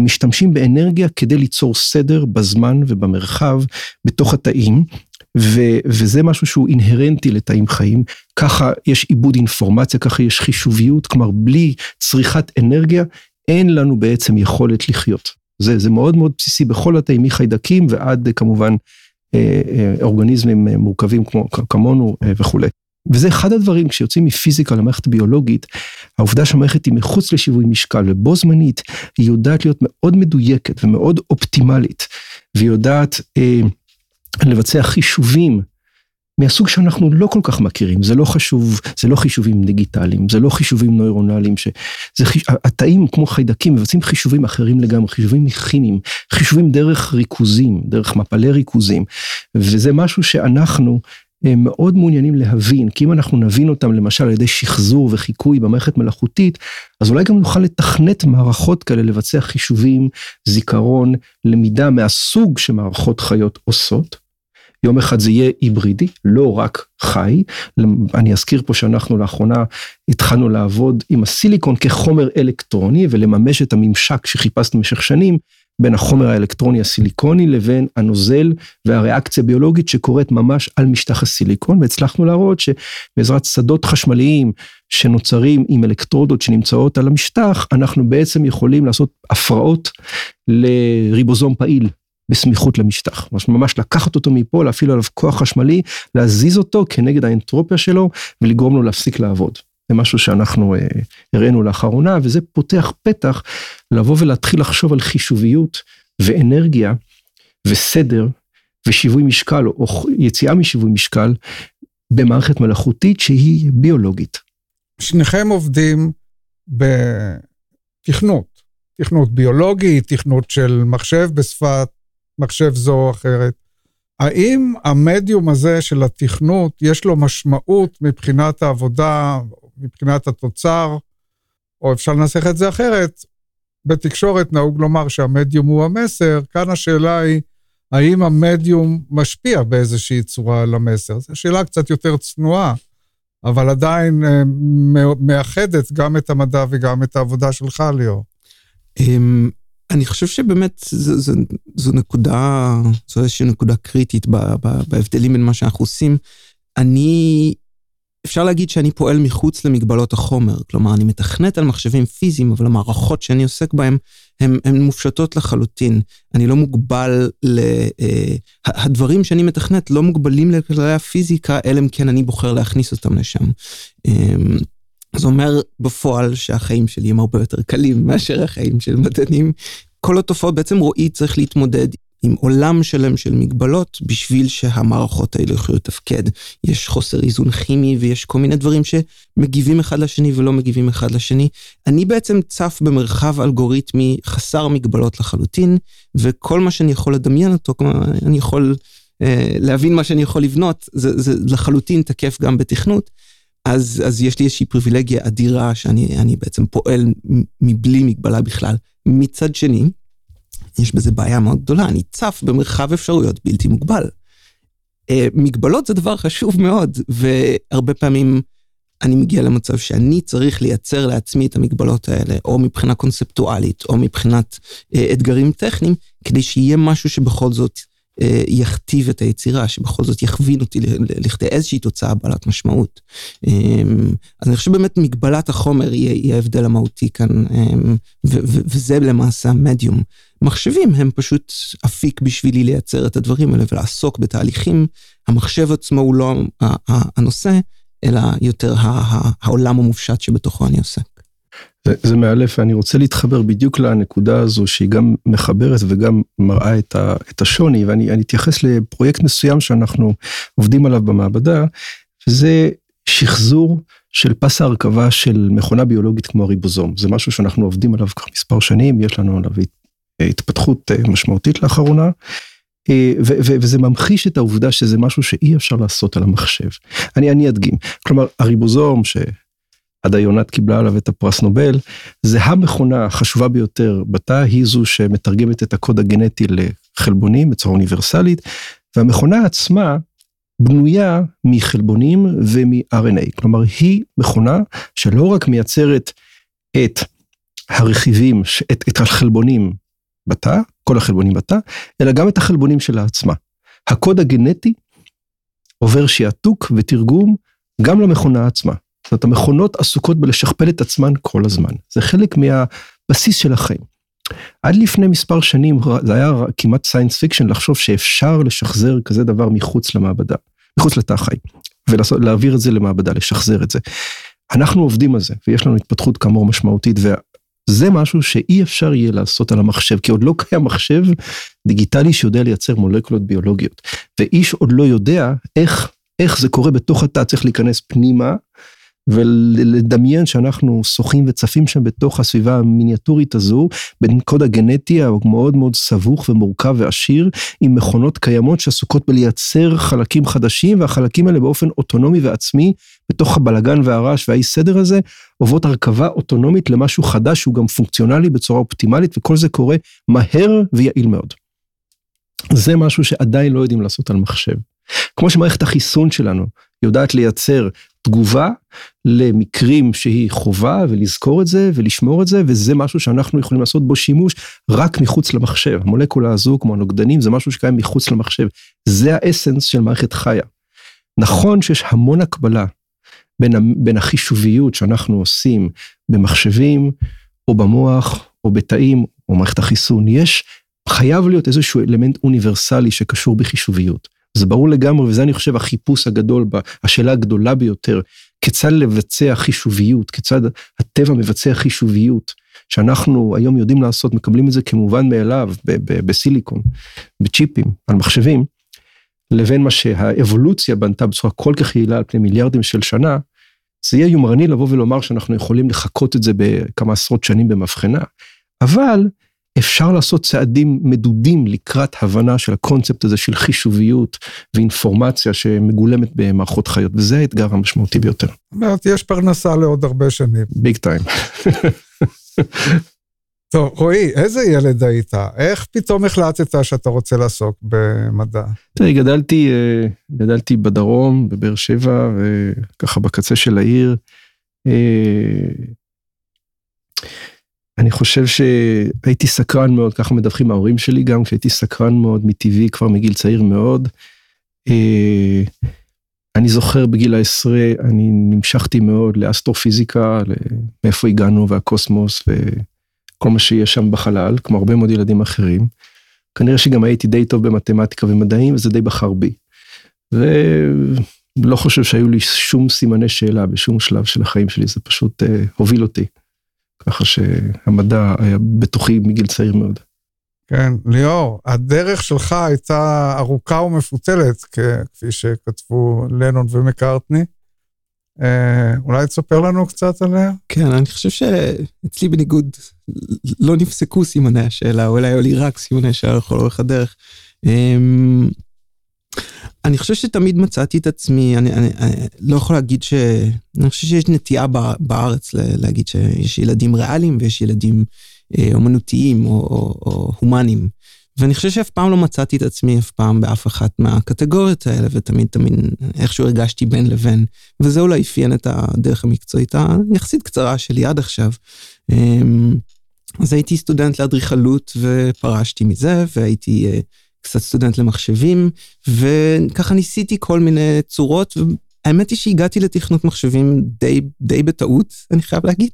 משתמשים באנרגיה כדי ליצור סדר בזמן ובמרחב בתוך התאים. ו- וזה משהו שהוא אינהרנטי לתאים חיים, ככה יש עיבוד אינפורמציה, ככה יש חישוביות, כלומר בלי צריכת אנרגיה אין לנו בעצם יכולת לחיות. זה, זה מאוד מאוד בסיסי בכל התאים, מחיידקים ועד כמובן אה, אה, אורגניזמים מורכבים כמו, כמונו אה, וכולי. וזה אחד הדברים, כשיוצאים מפיזיקה למערכת ביולוגית, העובדה שהמערכת היא מחוץ לשיווי משקל, ובו זמנית היא יודעת להיות מאוד מדויקת ומאוד אופטימלית, והיא יודעת אה, לבצע חישובים מהסוג שאנחנו לא כל כך מכירים, זה לא חשוב, זה לא חישובים דיגיטליים, זה לא חישובים נוירונליים, שזה, התאים כמו חיידקים מבצעים חישובים אחרים לגמרי, חישובים כימיים, חישובים דרך ריכוזים, דרך מפלי ריכוזים, וזה משהו שאנחנו מאוד מעוניינים להבין, כי אם אנחנו נבין אותם למשל על ידי שחזור וחיקוי במערכת מלאכותית, אז אולי גם נוכל לתכנת מערכות כאלה, לבצע חישובים, זיכרון, למידה מהסוג שמערכות חיות עושות. יום אחד זה יהיה היברידי, לא רק חי. אני אזכיר פה שאנחנו לאחרונה התחלנו לעבוד עם הסיליקון כחומר אלקטרוני ולממש את הממשק שחיפשנו במשך שנים בין החומר האלקטרוני הסיליקוני לבין הנוזל והריאקציה הביולוגית שקורית ממש על משטח הסיליקון, והצלחנו להראות שבעזרת שדות חשמליים שנוצרים עם אלקטרודות שנמצאות על המשטח, אנחנו בעצם יכולים לעשות הפרעות לריבוזום פעיל. בסמיכות למשטח, ממש לקחת אותו מפה, להפעיל עליו כוח חשמלי, להזיז אותו כנגד האנטרופיה שלו ולגרום לו להפסיק לעבוד. משהו שאנחנו אה, הראינו לאחרונה, וזה פותח פתח לבוא ולהתחיל לחשוב על חישוביות ואנרגיה וסדר ושיווי משקל, או יציאה משיווי משקל, במערכת מלאכותית שהיא ביולוגית. שניכם עובדים בתכנות, תכנות ביולוגי, תכנות של מחשב בשפת מחשב זו או אחרת. האם המדיום הזה של התכנות, יש לו משמעות מבחינת העבודה, מבחינת התוצר, או אפשר לנסח את זה אחרת, בתקשורת נהוג לומר שהמדיום הוא המסר, כאן השאלה היא, האם המדיום משפיע באיזושהי צורה על המסר? זו שאלה קצת יותר צנועה, אבל עדיין אה, מאחדת גם את המדע וגם את העבודה שלך, ליאור. אמ, אני חושב שבאמת זו, זו, זו נקודה, זו איזושהי נקודה קריטית בהבדלים בין מה שאנחנו עושים. אני אפשר להגיד שאני פועל מחוץ למגבלות החומר, כלומר אני מתכנת על מחשבים פיזיים, אבל המערכות שאני עוסק בהן הן מופשטות לחלוטין. אני לא מוגבל ל... אה, הדברים שאני מתכנת לא מוגבלים לכללי הפיזיקה, אלא אם כן אני בוחר להכניס אותם לשם. אה, זה אומר בפועל שהחיים שלי הם הרבה יותר קלים מאשר החיים של מדענים. כל התופעות, בעצם רועי צריך להתמודד עם עולם שלם של מגבלות בשביל שהמערכות האלה יוכלו לתפקד. יש חוסר איזון כימי ויש כל מיני דברים שמגיבים אחד לשני ולא מגיבים אחד לשני. אני בעצם צף במרחב אלגוריתמי חסר מגבלות לחלוטין, וכל מה שאני יכול לדמיין אותו, כלומר, אני יכול אה, להבין מה שאני יכול לבנות, זה, זה לחלוטין תקף גם בתכנות. אז, אז יש לי איזושהי פריבילגיה אדירה שאני בעצם פועל מבלי מגבלה בכלל. מצד שני, יש בזה בעיה מאוד גדולה, אני צף במרחב אפשרויות בלתי מוגבל. אה, מגבלות זה דבר חשוב מאוד, והרבה פעמים אני מגיע למצב שאני צריך לייצר לעצמי את המגבלות האלה, או מבחינה קונספטואלית, או מבחינת אה, אתגרים טכניים, כדי שיהיה משהו שבכל זאת יכתיב את היצירה, שבכל זאת יכווין אותי לכדי איזושהי תוצאה בעלת משמעות. אז אני חושב באמת מגבלת החומר היא ההבדל המהותי כאן, וזה למעשה המדיום. מחשבים הם פשוט אפיק בשבילי לייצר את הדברים האלה ולעסוק בתהליכים. המחשב עצמו הוא לא הנושא, אלא יותר העולם המופשט שבתוכו אני עוסק. זה, זה מאלף, ואני רוצה להתחבר בדיוק לנקודה הזו שהיא גם מחברת וגם מראה את, ה, את השוני, ואני אתייחס לפרויקט מסוים שאנחנו עובדים עליו במעבדה, וזה שחזור של פס ההרכבה של מכונה ביולוגית כמו הריבוזום. זה משהו שאנחנו עובדים עליו כבר מספר שנים, יש לנו עליו התפתחות אה, משמעותית לאחרונה. אה, וזה ממחיש את העובדה שזה משהו שאי אפשר לעשות על המחשב. אני, אני אדגים, כלומר הריבוזום שעדה יונת קיבלה עליו את הפרס נובל, זה המכונה החשובה ביותר בתא, היא זו שמתרגמת את הקוד הגנטי לחלבונים בצורה אוניברסלית, והמכונה עצמה בנויה מחלבונים ומ-RNA, כלומר היא מכונה שלא רק מייצרת את הרכיבים, את, את החלבונים בתא, כל החלבונים בתא, אלא גם את החלבונים שלה עצמה. הקוד הגנטי עובר שעתוק ותרגום גם למכונה עצמה. זאת אומרת, המכונות עסוקות בלשכפל את עצמן כל הזמן. זה חלק מהבסיס של החיים. עד לפני מספר שנים זה היה כמעט science fiction לחשוב שאפשר לשחזר כזה דבר מחוץ למעבדה, מחוץ לתא החי, ולהעביר את זה למעבדה, לשחזר את זה. אנחנו עובדים על זה, ויש לנו התפתחות כאמור משמעותית, זה משהו שאי אפשר יהיה לעשות על המחשב, כי עוד לא קיים מחשב דיגיטלי שיודע לייצר מולקולות ביולוגיות. ואיש עוד לא יודע איך, איך זה קורה בתוך התא, צריך להיכנס פנימה ולדמיין שאנחנו שוחים וצפים שם בתוך הסביבה המיניאטורית הזו, בין קוד הגנטי המאוד מאוד סבוך ומורכב ועשיר, עם מכונות קיימות שעסוקות בלייצר חלקים חדשים, והחלקים האלה באופן אוטונומי ועצמי, בתוך הבלגן והרעש והאי סדר הזה, עוברות הרכבה אוטונומית למשהו חדש שהוא גם פונקציונלי בצורה אופטימלית, וכל זה קורה מהר ויעיל מאוד. זה משהו שעדיין לא יודעים לעשות על מחשב. כמו שמערכת החיסון שלנו יודעת לייצר תגובה למקרים שהיא חובה ולזכור את זה ולשמור את זה וזה משהו שאנחנו יכולים לעשות בו שימוש רק מחוץ למחשב. המולקולה הזו כמו הנוגדנים זה משהו שקיים מחוץ למחשב. זה האסנס של מערכת חיה. נכון שיש המון הקבלה בין, בין החישוביות שאנחנו עושים במחשבים או במוח או בתאים או מערכת החיסון. יש, חייב להיות איזשהו אלמנט אוניברסלי שקשור בחישוביות. זה ברור לגמרי, וזה אני חושב החיפוש הגדול, השאלה הגדולה ביותר, כיצד לבצע חישוביות, כיצד הטבע מבצע חישוביות, שאנחנו היום יודעים לעשות, מקבלים את זה כמובן מאליו בסיליקון, בצ'יפים, על מחשבים, לבין מה שהאבולוציה בנתה בצורה כל כך יעילה על פני מיליארדים של שנה, זה יהיה יומרני לבוא ולומר שאנחנו יכולים לחקות את זה בכמה עשרות שנים במבחנה, אבל אפשר לעשות צעדים מדודים לקראת הבנה של הקונספט הזה של חישוביות ואינפורמציה שמגולמת במערכות חיות, וזה האתגר המשמעותי ביותר. זאת אומרת, יש פרנסה לעוד הרבה שנים. ביג טיים. (laughs) טוב, רועי, איזה ילד היית? איך פתאום החלטת שאתה רוצה לעסוק במדע? תראי, גדלתי, אה, גדלתי בדרום, בבאר שבע, וככה בקצה של העיר. אה, אני חושב שהייתי סקרן מאוד, ככה מדווחים ההורים שלי גם, כשהייתי סקרן מאוד מטבעי כבר מגיל צעיר מאוד. אה, אני זוכר בגיל העשרה, אני נמשכתי מאוד לאסטרופיזיקה, מאיפה הגענו והקוסמוס וכל מה שיש שם בחלל, כמו הרבה מאוד ילדים אחרים. כנראה שגם הייתי די טוב במתמטיקה ומדעים, וזה די בחר בי. ולא חושב שהיו לי שום סימני שאלה בשום שלב של החיים שלי, זה פשוט uh, הוביל אותי. ככה שהמדע היה בתוכי מגיל צעיר מאוד. כן, ליאור, הדרך שלך הייתה ארוכה ומפותלת, כפי שכתבו לנון ומקארטני. אה, אולי תספר לנו קצת עליה? כן, אני חושב שאצלי בניגוד לא נפסקו סימני השאלה, אולי היו לי רק סימני שאלה לכל אורך הדרך. אני חושב שתמיד מצאתי את עצמי, אני, אני, אני לא יכול להגיד ש... אני חושב שיש נטייה בארץ להגיד שיש ילדים ריאליים ויש ילדים אה, אומנותיים או, או, או הומניים. ואני חושב שאף פעם לא מצאתי את עצמי אף פעם באף אחת מהקטגוריות האלה, ותמיד תמיד איכשהו הרגשתי בין לבין. וזה אולי אפיין את הדרך המקצועית היחסית קצרה שלי עד עכשיו. אמ, אז הייתי סטודנט לאדריכלות ופרשתי מזה, והייתי אה, קצת סטודנט למחשבים, וככה ניסיתי כל מיני צורות, והאמת היא שהגעתי לתכנות מחשבים די, די בטעות, אני חייב להגיד.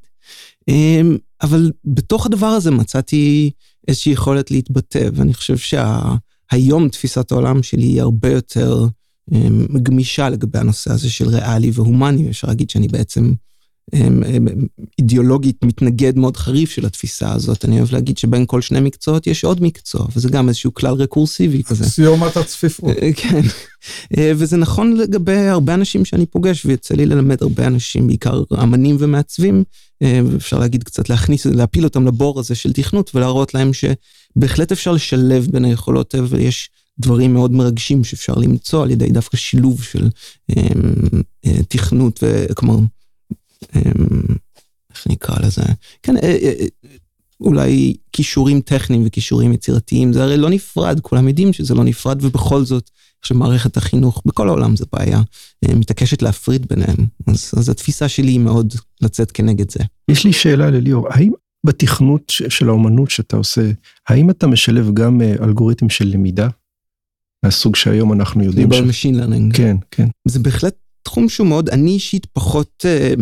אמ, אבל בתוך הדבר הזה מצאתי איזושהי יכולת להתבטא, ואני חושב שהיום שה... תפיסת העולם שלי היא הרבה יותר אמ, גמישה לגבי הנושא הזה של ריאלי והומני, אפשר להגיד שאני בעצם אידיאולוגית מתנגד מאוד חריף של התפיסה הזאת. אני אוהב להגיד שבין כל שני מקצועות יש עוד מקצוע, וזה גם איזשהו כלל רקורסיבי כזה. סיומת הצפיפות. אה, כן, אה, וזה נכון לגבי הרבה אנשים שאני פוגש, ויוצא לי ללמד הרבה אנשים, בעיקר אמנים ומעצבים, אה, ואפשר להגיד קצת להכניס, להפיל אותם לבור הזה של תכנות, ולהראות להם שבהחלט אפשר לשלב בין היכולות, ויש דברים מאוד מרגשים שאפשר למצוא על ידי דווקא שילוב של תכנות, וכלומר, אמ, איך נקרא לזה? כן, אה, אה, אה, אולי כישורים טכניים וכישורים יצירתיים, זה הרי לא נפרד, כולם יודעים שזה לא נפרד, ובכל זאת, שמערכת החינוך בכל העולם זה בעיה, מתעקשת להפריד ביניהם. אז, אז התפיסה שלי היא מאוד לצאת כנגד זה. יש לי שאלה לליאור, האם בתכנות של האומנות שאתה עושה, האם אתה משלב גם אלגוריתם של למידה? מהסוג שהיום אנחנו יודעים ש... Machine learning. כן, כן. זה בהחלט תחום שהוא מאוד, אני אישית פחות, אה,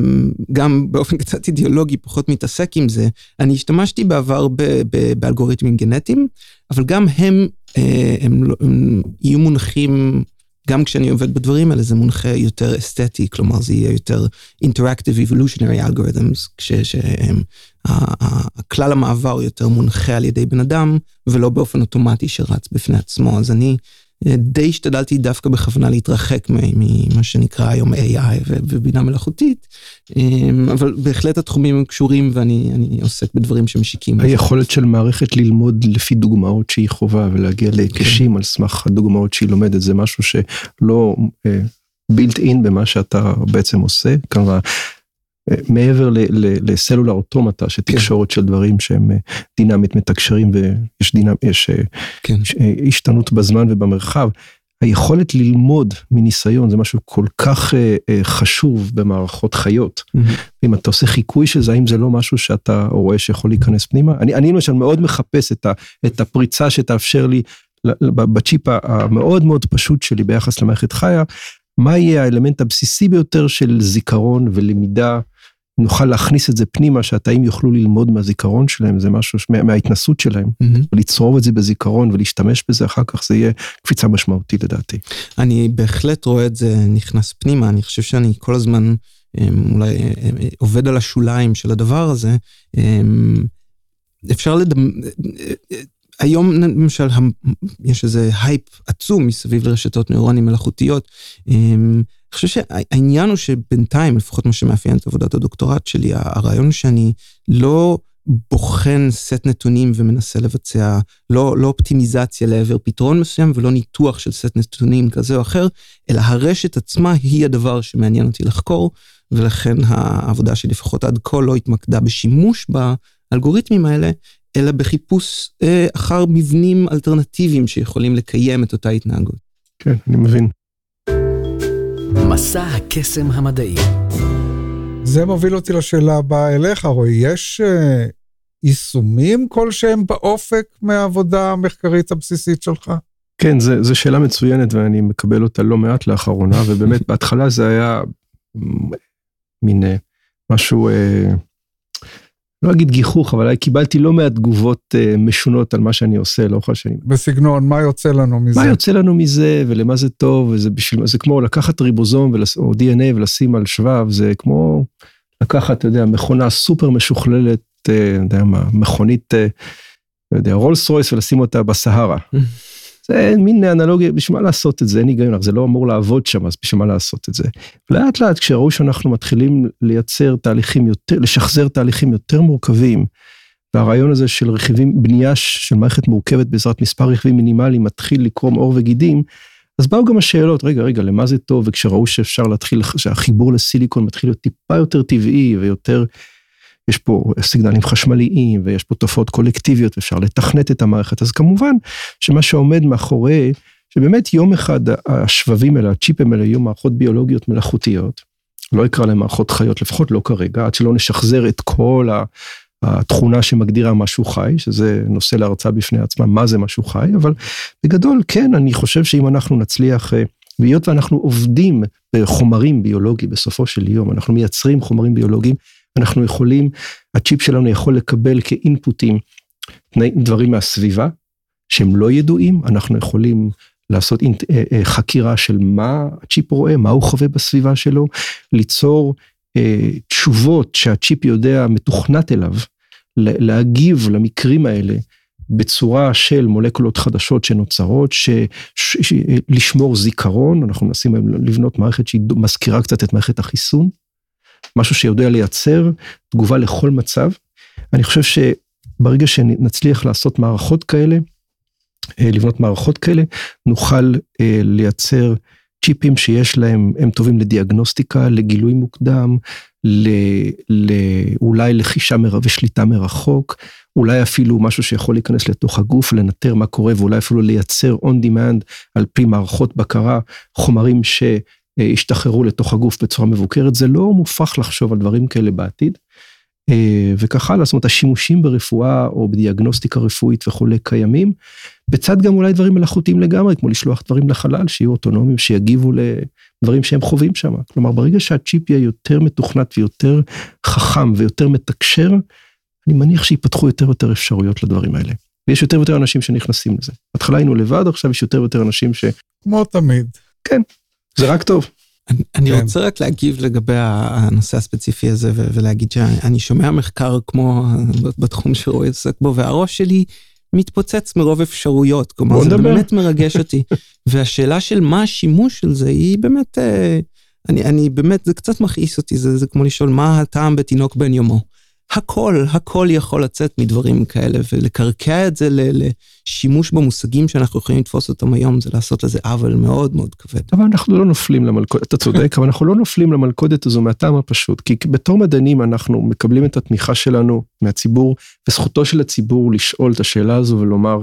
גם באופן קצת אידיאולוגי, פחות מתעסק עם זה. אני השתמשתי בעבר ב, ב, באלגוריתמים גנטיים, אבל גם הם, אה, הם, לא, הם יהיו מונחים, גם כשאני עובד בדברים האלה, זה מונחה יותר אסתטי, כלומר זה יהיה יותר Interactive Evolutionary Algorithms, כשכלל המעבר יותר מונחה על ידי בן אדם, ולא באופן אוטומטי שרץ בפני עצמו. אז אני... די השתדלתי דווקא בכוונה להתרחק ממה שנקרא היום AI ובינה מלאכותית, אמ, אבל בהחלט התחומים הם קשורים ואני עוסק בדברים שמשיקים. היכולת של מערכת ללמוד לפי דוגמאות שהיא חובה ולהגיע להיקשים. על סמך הדוגמאות שהיא לומדת, זה משהו שלא בילט uh, אין במה שאתה בעצם עושה. כמובן, מעבר לסלולר אוטומטה, שתקשורת כן. של דברים שהם אה, דינמית מתקשרים ויש דינמ... יש, אה, כן. אה, השתנות בזמן ובמרחב, היכולת ללמוד מניסיון זה משהו כל כך חשוב במערכות חיות. Mm-hmm. אם אתה עושה חיקוי של זה, האם זה לא משהו שאתה רואה שיכול להיכנס פנימה? אני, אני למשל מאוד מחפש את, ה, את הפריצה שתאפשר לי בצ'יפ המאוד מאוד פשוט שלי ביחס למערכת חיה, מה יהיה האלמנט הבסיסי ביותר של זיכרון ולמידה נוכל להכניס את זה פנימה, שהתאים יוכלו ללמוד מהזיכרון שלהם, זה משהו, מה, מההתנסות שלהם, mm-hmm. ולצרוב את זה בזיכרון ולהשתמש בזה אחר כך, זה יהיה קפיצה משמעותית לדעתי. אני בהחלט רואה את זה נכנס פנימה, אני חושב שאני כל הזמן אמ, אולי אמ, עובד על השוליים של הדבר הזה. אמ, אפשר לדמ... היום למשל יש איזה הייפ עצום מסביב לרשתות נוירונים מלאכותיות. אני חושב שהעניין הוא שבינתיים, לפחות מה שמאפיין את עבודת הדוקטורט שלי, הרעיון שאני לא בוחן סט נתונים ומנסה לבצע לא, לא אופטימיזציה לעבר פתרון מסוים ולא ניתוח של סט נתונים כזה או אחר, אלא הרשת עצמה היא הדבר שמעניין אותי לחקור, ולכן העבודה שלי לפחות עד כה לא התמקדה בשימוש באלגוריתמים האלה, אלא בחיפוש אה, אחר מבנים אלטרנטיביים שיכולים לקיים את אותה התנהגות. כן, אני מבין. מסע הקסם המדעי. זה מוביל אותי לשאלה הבאה אליך, רועי. יש uh, יישומים כלשהם באופק מהעבודה המחקרית הבסיסית שלך? כן, זו שאלה מצוינת ואני מקבל אותה לא מעט לאחרונה, ובאמת בהתחלה זה היה מין אה, משהו, אה, לא אגיד גיחוך, אבל קיבלתי לא מעט תגובות אה, משונות על מה שאני עושה לאורך השנים. בסגנון, מה יוצא לנו מזה? מה יוצא לנו מזה ולמה זה טוב, וזה בשביל, זה כמו לקחת ריבוזום ולס, או DNA ולשים על שבב, זה כמו לקחת, אתה יודע, מכונה סופר משוכללת, אה, יודע מה, מכונית, אה, לא יודע, רולס רויס ולשים אותה בסהרה. (laughs) זה מין אנלוגיה, בשביל מה לעשות את זה? אין היגיון, זה לא אמור לעבוד שם, אז בשביל מה לעשות את זה? לאט לאט כשראו שאנחנו מתחילים לייצר תהליכים יותר, לשחזר תהליכים יותר מורכבים, והרעיון הזה של רכיבים, בנייה של מערכת מורכבת בעזרת מספר רכיבים מינימליים מתחיל לקרום עור וגידים, אז באו גם השאלות, רגע, רגע, למה זה טוב? וכשראו שאפשר להתחיל, שהחיבור לסיליקון מתחיל להיות טיפה יותר טבעי ויותר יש פה סיגנלים חשמליים ויש פה תופעות קולקטיביות ואפשר לתכנת את המערכת, אז כמובן שמה שעומד מאחורי, שבאמת יום אחד השבבים האלה, הצ'יפים האלה יהיו מערכות ביולוגיות מלאכותיות, לא אקרא להם מערכות חיות, לפחות לא כרגע, עד שלא נשחזר את כל התכונה שמגדירה משהו חי, שזה נושא להרצאה בפני עצמה, מה זה משהו חי, אבל בגדול כן, אני חושב שאם אנחנו נצליח, אה, והיות ואנחנו עובדים בחומרים ביולוגיים בסופו של יום, אנחנו מייצרים חומרים ביולוגיים, אנחנו יכולים, הצ'יפ שלנו יכול לקבל כאינפוטים דברים מהסביבה שהם לא ידועים, אנחנו יכולים לעשות אה, אה, חקירה של מה הצ'יפ רואה, מה הוא חווה בסביבה שלו, ליצור אה, תשובות שהצ'יפ יודע מתוכנת אליו, להגיב למקרים האלה בצורה של מולקולות חדשות שנוצרות, ש, ש, ש, לשמור זיכרון, אנחנו מנסים לבנות מערכת שהיא מזכירה קצת את מערכת החיסון. משהו שיודע לייצר תגובה לכל מצב. אני חושב שברגע שנצליח לעשות מערכות כאלה, אה, לבנות מערכות כאלה, נוכל אה, לייצר צ'יפים שיש להם, הם טובים לדיאגנוסטיקה, לגילוי מוקדם, ל, ל, אולי לחישה ושליטה מרחוק, אולי אפילו משהו שיכול להיכנס לתוך הגוף, לנטר מה קורה ואולי אפילו לייצר on demand על פי מערכות בקרה, חומרים ש... ישתחררו לתוך הגוף בצורה מבוקרת, זה לא מופרך לחשוב על דברים כאלה בעתיד. אה, וכך הלאה, זאת אומרת השימושים ברפואה או בדיאגנוסטיקה רפואית וכולי קיימים, בצד גם אולי דברים מלאכותיים לגמרי, כמו לשלוח דברים לחלל, שיהיו אוטונומיים, שיגיבו לדברים שהם חווים שם. כלומר, ברגע שהצ'יפ יהיה יותר מתוכנת ויותר חכם ויותר מתקשר, אני מניח שיפתחו יותר ויותר אפשרויות לדברים האלה. ויש יותר ויותר אנשים שנכנסים לזה. בהתחלה היינו לבד, עכשיו יש יותר ויותר אנשים ש... כמו תמיד. כן, זה רק טוב. אני, אני כן. רוצה רק להגיב לגבי הנושא הספציפי הזה ולהגיד שאני שומע מחקר כמו בתחום שרועי עוסק בו והראש שלי מתפוצץ מרוב אפשרויות, כלומר זה דבר. באמת מרגש (laughs) אותי. והשאלה של מה השימוש של זה היא באמת, אה, אני, אני באמת, זה קצת מכעיס אותי, זה, זה כמו לשאול מה הטעם בתינוק בן יומו. הכל, הכל יכול לצאת מדברים כאלה, ולקרקע את זה לשימוש במושגים שאנחנו יכולים לתפוס אותם היום, זה לעשות לזה עוול מאוד מאוד כבד. אבל אנחנו לא נופלים למלכודת, אתה צודק, אבל אנחנו לא נופלים למלכודת הזו מהטעם הפשוט, כי בתור מדענים אנחנו מקבלים את התמיכה שלנו מהציבור, וזכותו של הציבור לשאול את השאלה הזו ולומר,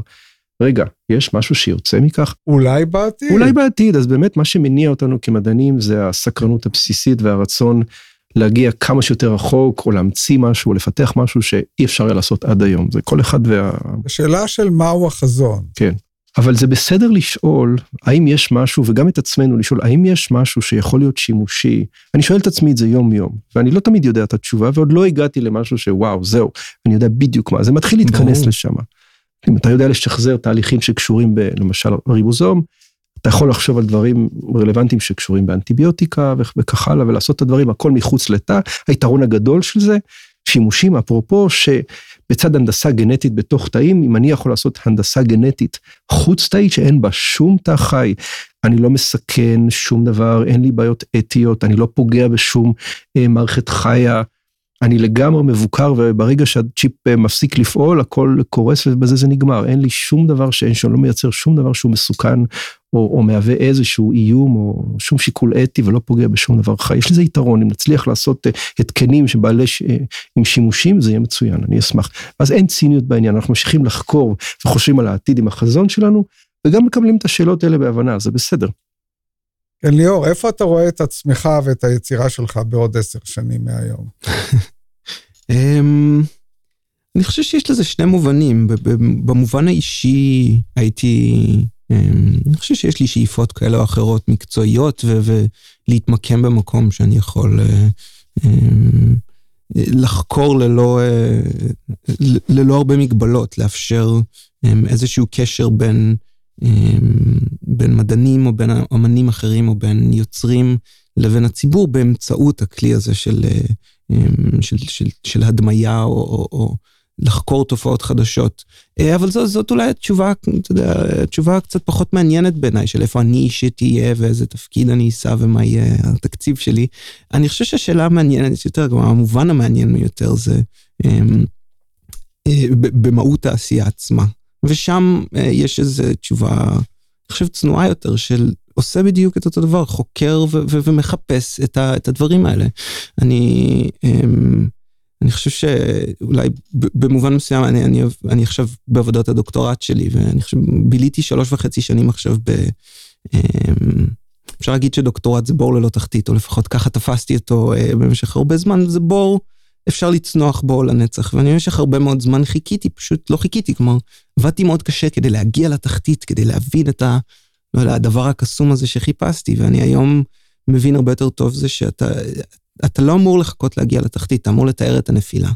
רגע, יש משהו שיוצא מכך? אולי בעתיד. אולי בעתיד, אז באמת מה שמניע אותנו כמדענים זה הסקרנות הבסיסית והרצון להגיע כמה שיותר רחוק, או להמציא משהו, או לפתח משהו שאי אפשר היה לעשות עד היום. זה כל אחד וה... השאלה של מהו החזון. כן. אבל זה בסדר לשאול, האם יש משהו, וגם את עצמנו לשאול, האם יש משהו שיכול להיות שימושי? אני שואל את עצמי את זה יום-יום, ואני לא תמיד יודע את התשובה, ועוד לא הגעתי למשהו שוואו, זהו, אני יודע בדיוק מה, זה מתחיל להתכנס לשם. אם אתה יודע לשחזר תהליכים שקשורים ב... למשל ריבוזום, אתה יכול לחשוב על דברים רלוונטיים שקשורים באנטיביוטיקה וכך הלאה, ולעשות את הדברים, הכל מחוץ לתא. היתרון הגדול של זה, שימושים, אפרופו, שבצד הנדסה גנטית בתוך תאים, אם אני יכול לעשות הנדסה גנטית חוץ תאית שאין בה שום תא חי, אני לא מסכן שום דבר, אין לי בעיות אתיות, אני לא פוגע בשום אה, מערכת חיה. אני לגמרי מבוקר וברגע שהצ'יפ אה, מפסיק לפעול הכל קורס ובזה זה נגמר אין לי שום דבר שאין שם לא מייצר שום דבר שהוא מסוכן או, או מהווה איזשהו איום או שום שיקול אתי ולא פוגע בשום דבר חי יש לזה יתרון אם נצליח לעשות אה, התקנים שבעלי ש... אה, עם שימושים זה יהיה מצוין אני אשמח אז אין ציניות בעניין אנחנו ממשיכים לחקור וחושבים על העתיד עם החזון שלנו וגם מקבלים את השאלות האלה בהבנה זה בסדר. כן, ליאור, איפה אתה רואה את עצמך ואת היצירה שלך בעוד עשר שנים מהיום? (laughs) אמ, אני חושב שיש לזה שני מובנים. במובן האישי הייתי אני חושב שיש לי שאיפות כאלה או אחרות מקצועיות ולהתמקם במקום שאני יכול לחקור ללא, ללא הרבה מגבלות, לאפשר איזשהו קשר בין, בין מדענים או בין אמנים אחרים או בין יוצרים לבין הציבור באמצעות הכלי הזה של, של, של, של הדמיה או, או, או לחקור תופעות חדשות. אה, אבל זאת, זאת אולי התשובה, אתה יודע, התשובה קצת פחות מעניינת בעיניי, של איפה אני אישית אהיה ואיזה תפקיד אני אשא ומה יהיה התקציב שלי. אני חושב שהשאלה המעניינת יותר, גם המובן המעניין יותר זה אמ, אה, במהות העשייה עצמה. ושם אה, יש איזו תשובה, אני חושב, צנועה יותר של עושה בדיוק את אותו דבר, חוקר ומחפש את, את הדברים האלה. אני... אמ, אני חושב שאולי במובן מסוים, אני, אני, אני עכשיו בעבודת הדוקטורט שלי, ואני חושב, ביליתי שלוש וחצי שנים עכשיו ב... אמ, אפשר להגיד שדוקטורט זה בור ללא תחתית, או לפחות ככה תפסתי אותו אה, במשך הרבה זמן, זה בור, אפשר לצנוח בו לנצח, ואני במשך הרבה מאוד זמן חיכיתי, פשוט לא חיכיתי, כלומר, עבדתי מאוד קשה כדי להגיע לתחתית, כדי להבין את ה... לא יודע, הדבר הקסום הזה שחיפשתי, ואני היום מבין הרבה יותר טוב זה שאתה אתה לא אמור לחכות להגיע לתחתית, אתה אמור לתאר את הנפילה.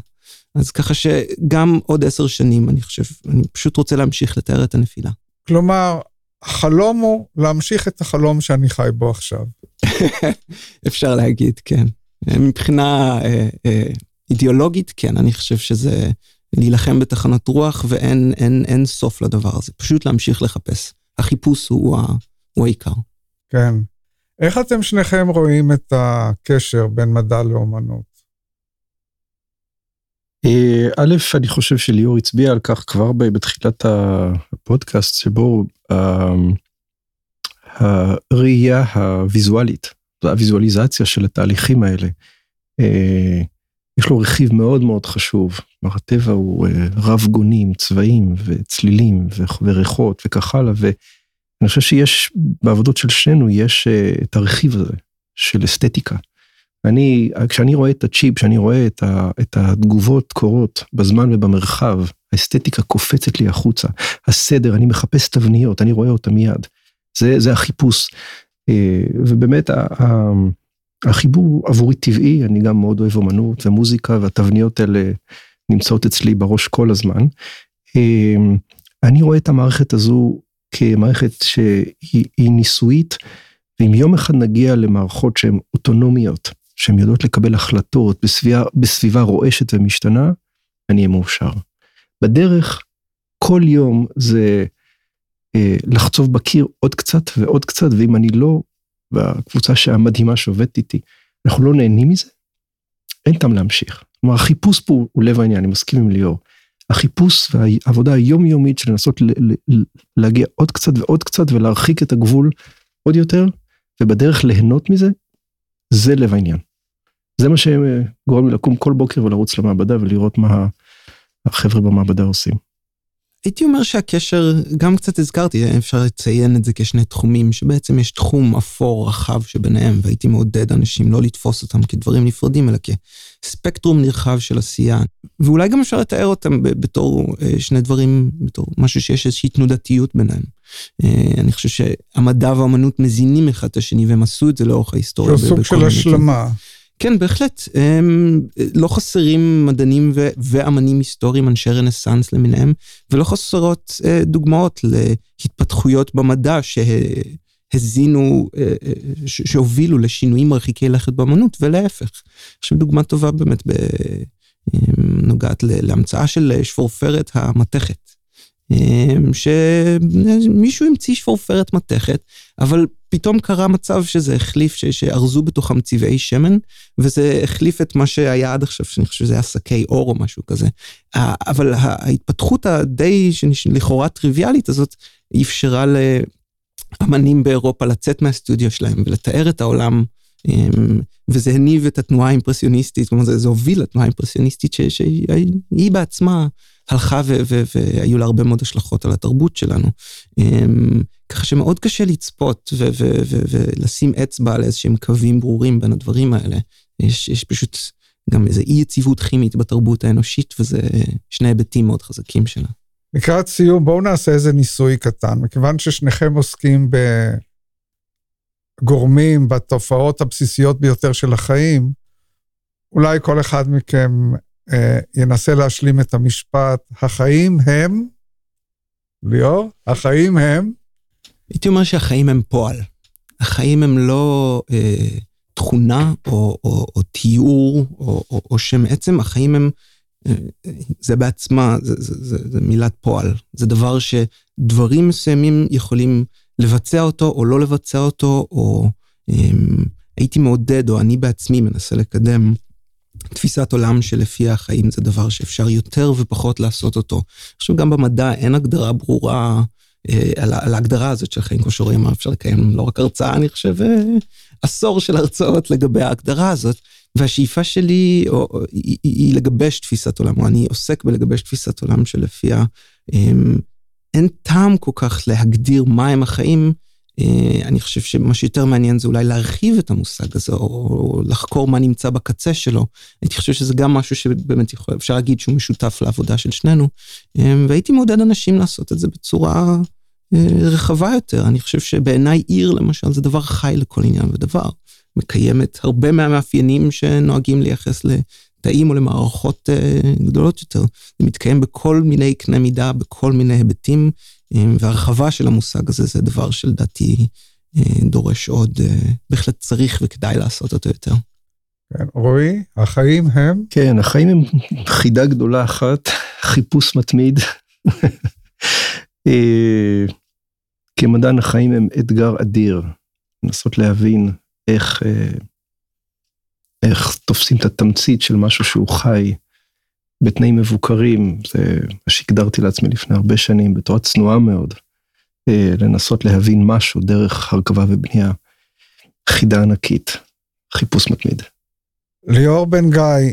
אז ככה שגם עוד עשר שנים, אני חושב, אני פשוט רוצה להמשיך לתאר את הנפילה. כלומר, החלום הוא להמשיך את החלום שאני חי בו עכשיו. (laughs) אפשר להגיד, כן. מבחינה אה, אה, אידיאולוגית, כן, אני חושב שזה להילחם בתחנות רוח ואין אין, אין סוף לדבר הזה, פשוט להמשיך לחפש. החיפוש הוא, הוא העיקר. כן. איך אתם שניכם רואים את הקשר בין מדע לאומנות? אה, א', אני חושב שליאור הצביע על כך כבר בתחילת הפודקאסט, שבו אמ, הראייה הוויזואלית, הוויזואליזציה של התהליכים האלה, אה, יש לו רכיב מאוד מאוד חשוב. כלומר, הטבע הוא אה, רב גונים, צבעים וצלילים וריחות וכך הלאה, אני חושב שיש, בעבודות של שנינו יש uh, את הרכיב הזה של אסתטיקה. אני, כשאני רואה את הצ'יפ, כשאני רואה את, ה, את התגובות קורות בזמן ובמרחב, האסתטיקה קופצת לי החוצה. הסדר, אני מחפש תבניות, אני רואה אותה מיד. זה, זה החיפוש. Uh, ובאמת, ה, ה, החיבור עבורי טבעי, אני גם מאוד אוהב אומנות ומוזיקה, והתבניות האלה נמצאות אצלי בראש כל הזמן. Uh, אני רואה את המערכת הזו כמערכת שהיא ניסויית, ואם יום אחד נגיע למערכות שהן אוטונומיות, שהן יודעות לקבל החלטות בסביבה, בסביבה רועשת ומשתנה, אני אהיה מאושר. בדרך, כל יום זה אה, לחצוב בקיר עוד קצת ועוד קצת, ואם אני לא, והקבוצה המדהימה שעובדת איתי, אנחנו לא נהנים מזה, אין טעם להמשיך. כלומר, החיפוש פה הוא לב העניין, אני מסכים עם ליאור. החיפוש והעבודה היומיומית של לנסות להגיע עוד קצת ועוד קצת ולהרחיק את הגבול עוד יותר, ובדרך ליהנות מזה, זה לב העניין. זה מה שגורם לי לקום כל בוקר ולרוץ למעבדה ולראות מה החבר'ה במעבדה עושים. הייתי אומר שהקשר, גם קצת הזכרתי, אפשר לציין את זה כשני תחומים, שבעצם יש תחום אפור רחב שביניהם, והייתי מעודד אנשים לא לתפוס אותם כדברים נפרדים, אלא כספקטרום נרחב של עשייה. ואולי גם אפשר לתאר אותם בתור אה, שני דברים, בתור משהו שיש איזושהי תנודתיות ביניהם. אה, אני חושב שהמדע והאמנות מזינים אחד את השני, והם עשו את זה לאורך ההיסטוריה. זה סוג של השלמה. כן, בהחלט. הם לא חסרים מדענים ו- ואמנים היסטוריים, אנשי רנסאנס למיניהם, ולא חסרות אה, דוגמאות להתפתחויות במדע שהזינו, אה, אה, ש- שהובילו לשינויים מרחיקי לכת באמנות, ולהפך. עכשיו דוגמה טובה באמת ב... נוגעת להמצאה של שפורפרת המתכת. אמ, שמישהו המציא שפורפרת מתכת, אבל פתאום קרה מצב שזה החליף, שארזו בתוכם צבעי שמן, וזה החליף את מה שהיה עד עכשיו, שאני חושב שזה היה שקי אור או משהו כזה. אבל ההתפתחות הדי, לכאורה טריוויאלית הזאת, אפשרה לאמנים באירופה לצאת מהסטודיו שלהם ולתאר את העולם. אמ, וזה הניב את התנועה האימפרסיוניסטית, כלומר זה, זה הוביל לתנועה האימפרסיוניסטית שהיא בעצמה הלכה והיו לה הרבה מאוד השלכות על התרבות שלנו. אמ, ככה שמאוד קשה לצפות ולשים אצבע על איזשהם קווים ברורים בין הדברים האלה. יש, יש פשוט גם איזו אי יציבות כימית בתרבות האנושית, וזה שני היבטים מאוד חזקים שלה. לקראת סיום, בואו נעשה איזה ניסוי קטן. מכיוון ששניכם עוסקים בגורמים, בתופעות הבסיסיות ביותר של החיים, אולי כל אחד מכם ינסה להשלים את המשפט, החיים הם, ליאור, החיים הם? הייתי אומר שהחיים הם פועל. החיים הם לא אה, תכונה או, או, או תיאור או, או, או שם עצם, החיים הם, אה, זה בעצמה, זה, זה, זה, זה מילת פועל. זה דבר שדברים מסוימים יכולים לבצע אותו או לא לבצע אותו, או אה, הייתי מעודד, או אני בעצמי מנסה לקדם תפיסת עולם שלפי החיים זה דבר שאפשר יותר ופחות לעשות אותו. חושב גם במדע אין הגדרה ברורה אה, על, על ההגדרה הזאת של חיים, כמו שרואים, אפשר לקיים לא רק הרצאה, אני חושב, אה, עשור של הרצאות לגבי ההגדרה הזאת. והשאיפה שלי או, או, היא, היא לגבש תפיסת עולם, או אני עוסק בלגבש תפיסת עולם שלפיה אה, אין טעם כל כך להגדיר מהם החיים, אני חושב שמה שיותר מעניין זה אולי להרחיב את המושג הזה, או לחקור מה נמצא בקצה שלו. הייתי חושב שזה גם משהו שבאמת יכול, אפשר להגיד שהוא משותף לעבודה של שנינו, אה, והייתי מעודד אנשים לעשות את זה בצורה אה, רחבה יותר. אני חושב שבעיניי עיר, למשל, זה דבר חי לכל עניין ודבר. מקיימת הרבה מהמאפיינים שנוהגים לייחס לתאים או למערכות גדולות יותר. זה מתקיים בכל מיני קנה מידה, בכל מיני היבטים. והרחבה של המושג הזה זה דבר שלדעתי אה, דורש עוד, אה, בהחלט צריך וכדאי לעשות אותו יותר. כן, רועי, החיים הם? כן, החיים הם חידה גדולה אחת, חיפוש מתמיד. אה, כמדען החיים הם אתגר אדיר, לנסות להבין איך, איך תופסים את התמצית של משהו שהוא חי. בתנאים מבוקרים, זה מה שהגדרתי לעצמי לפני הרבה שנים, בתורה צנועה מאוד, אה, לנסות להבין משהו דרך הרכבה ובנייה. חידה ענקית, חיפוש מתמיד. ליאור בן גיא,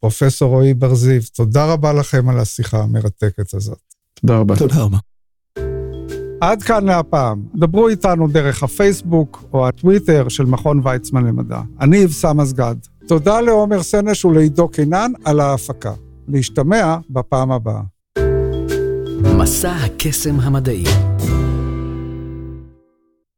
פרופסור רועי בר זיו, תודה רבה לכם על השיחה המרתקת הזאת. תודה רבה. תודה רבה. עד כאן להפעם. דברו איתנו דרך הפייסבוק או הטוויטר של מכון ויצמן למדע. אני אבסם אסגד. תודה לעומר סנש ולעידו קינן על ההפקה. להשתמע בפעם הבאה. מסע הקסם המדעי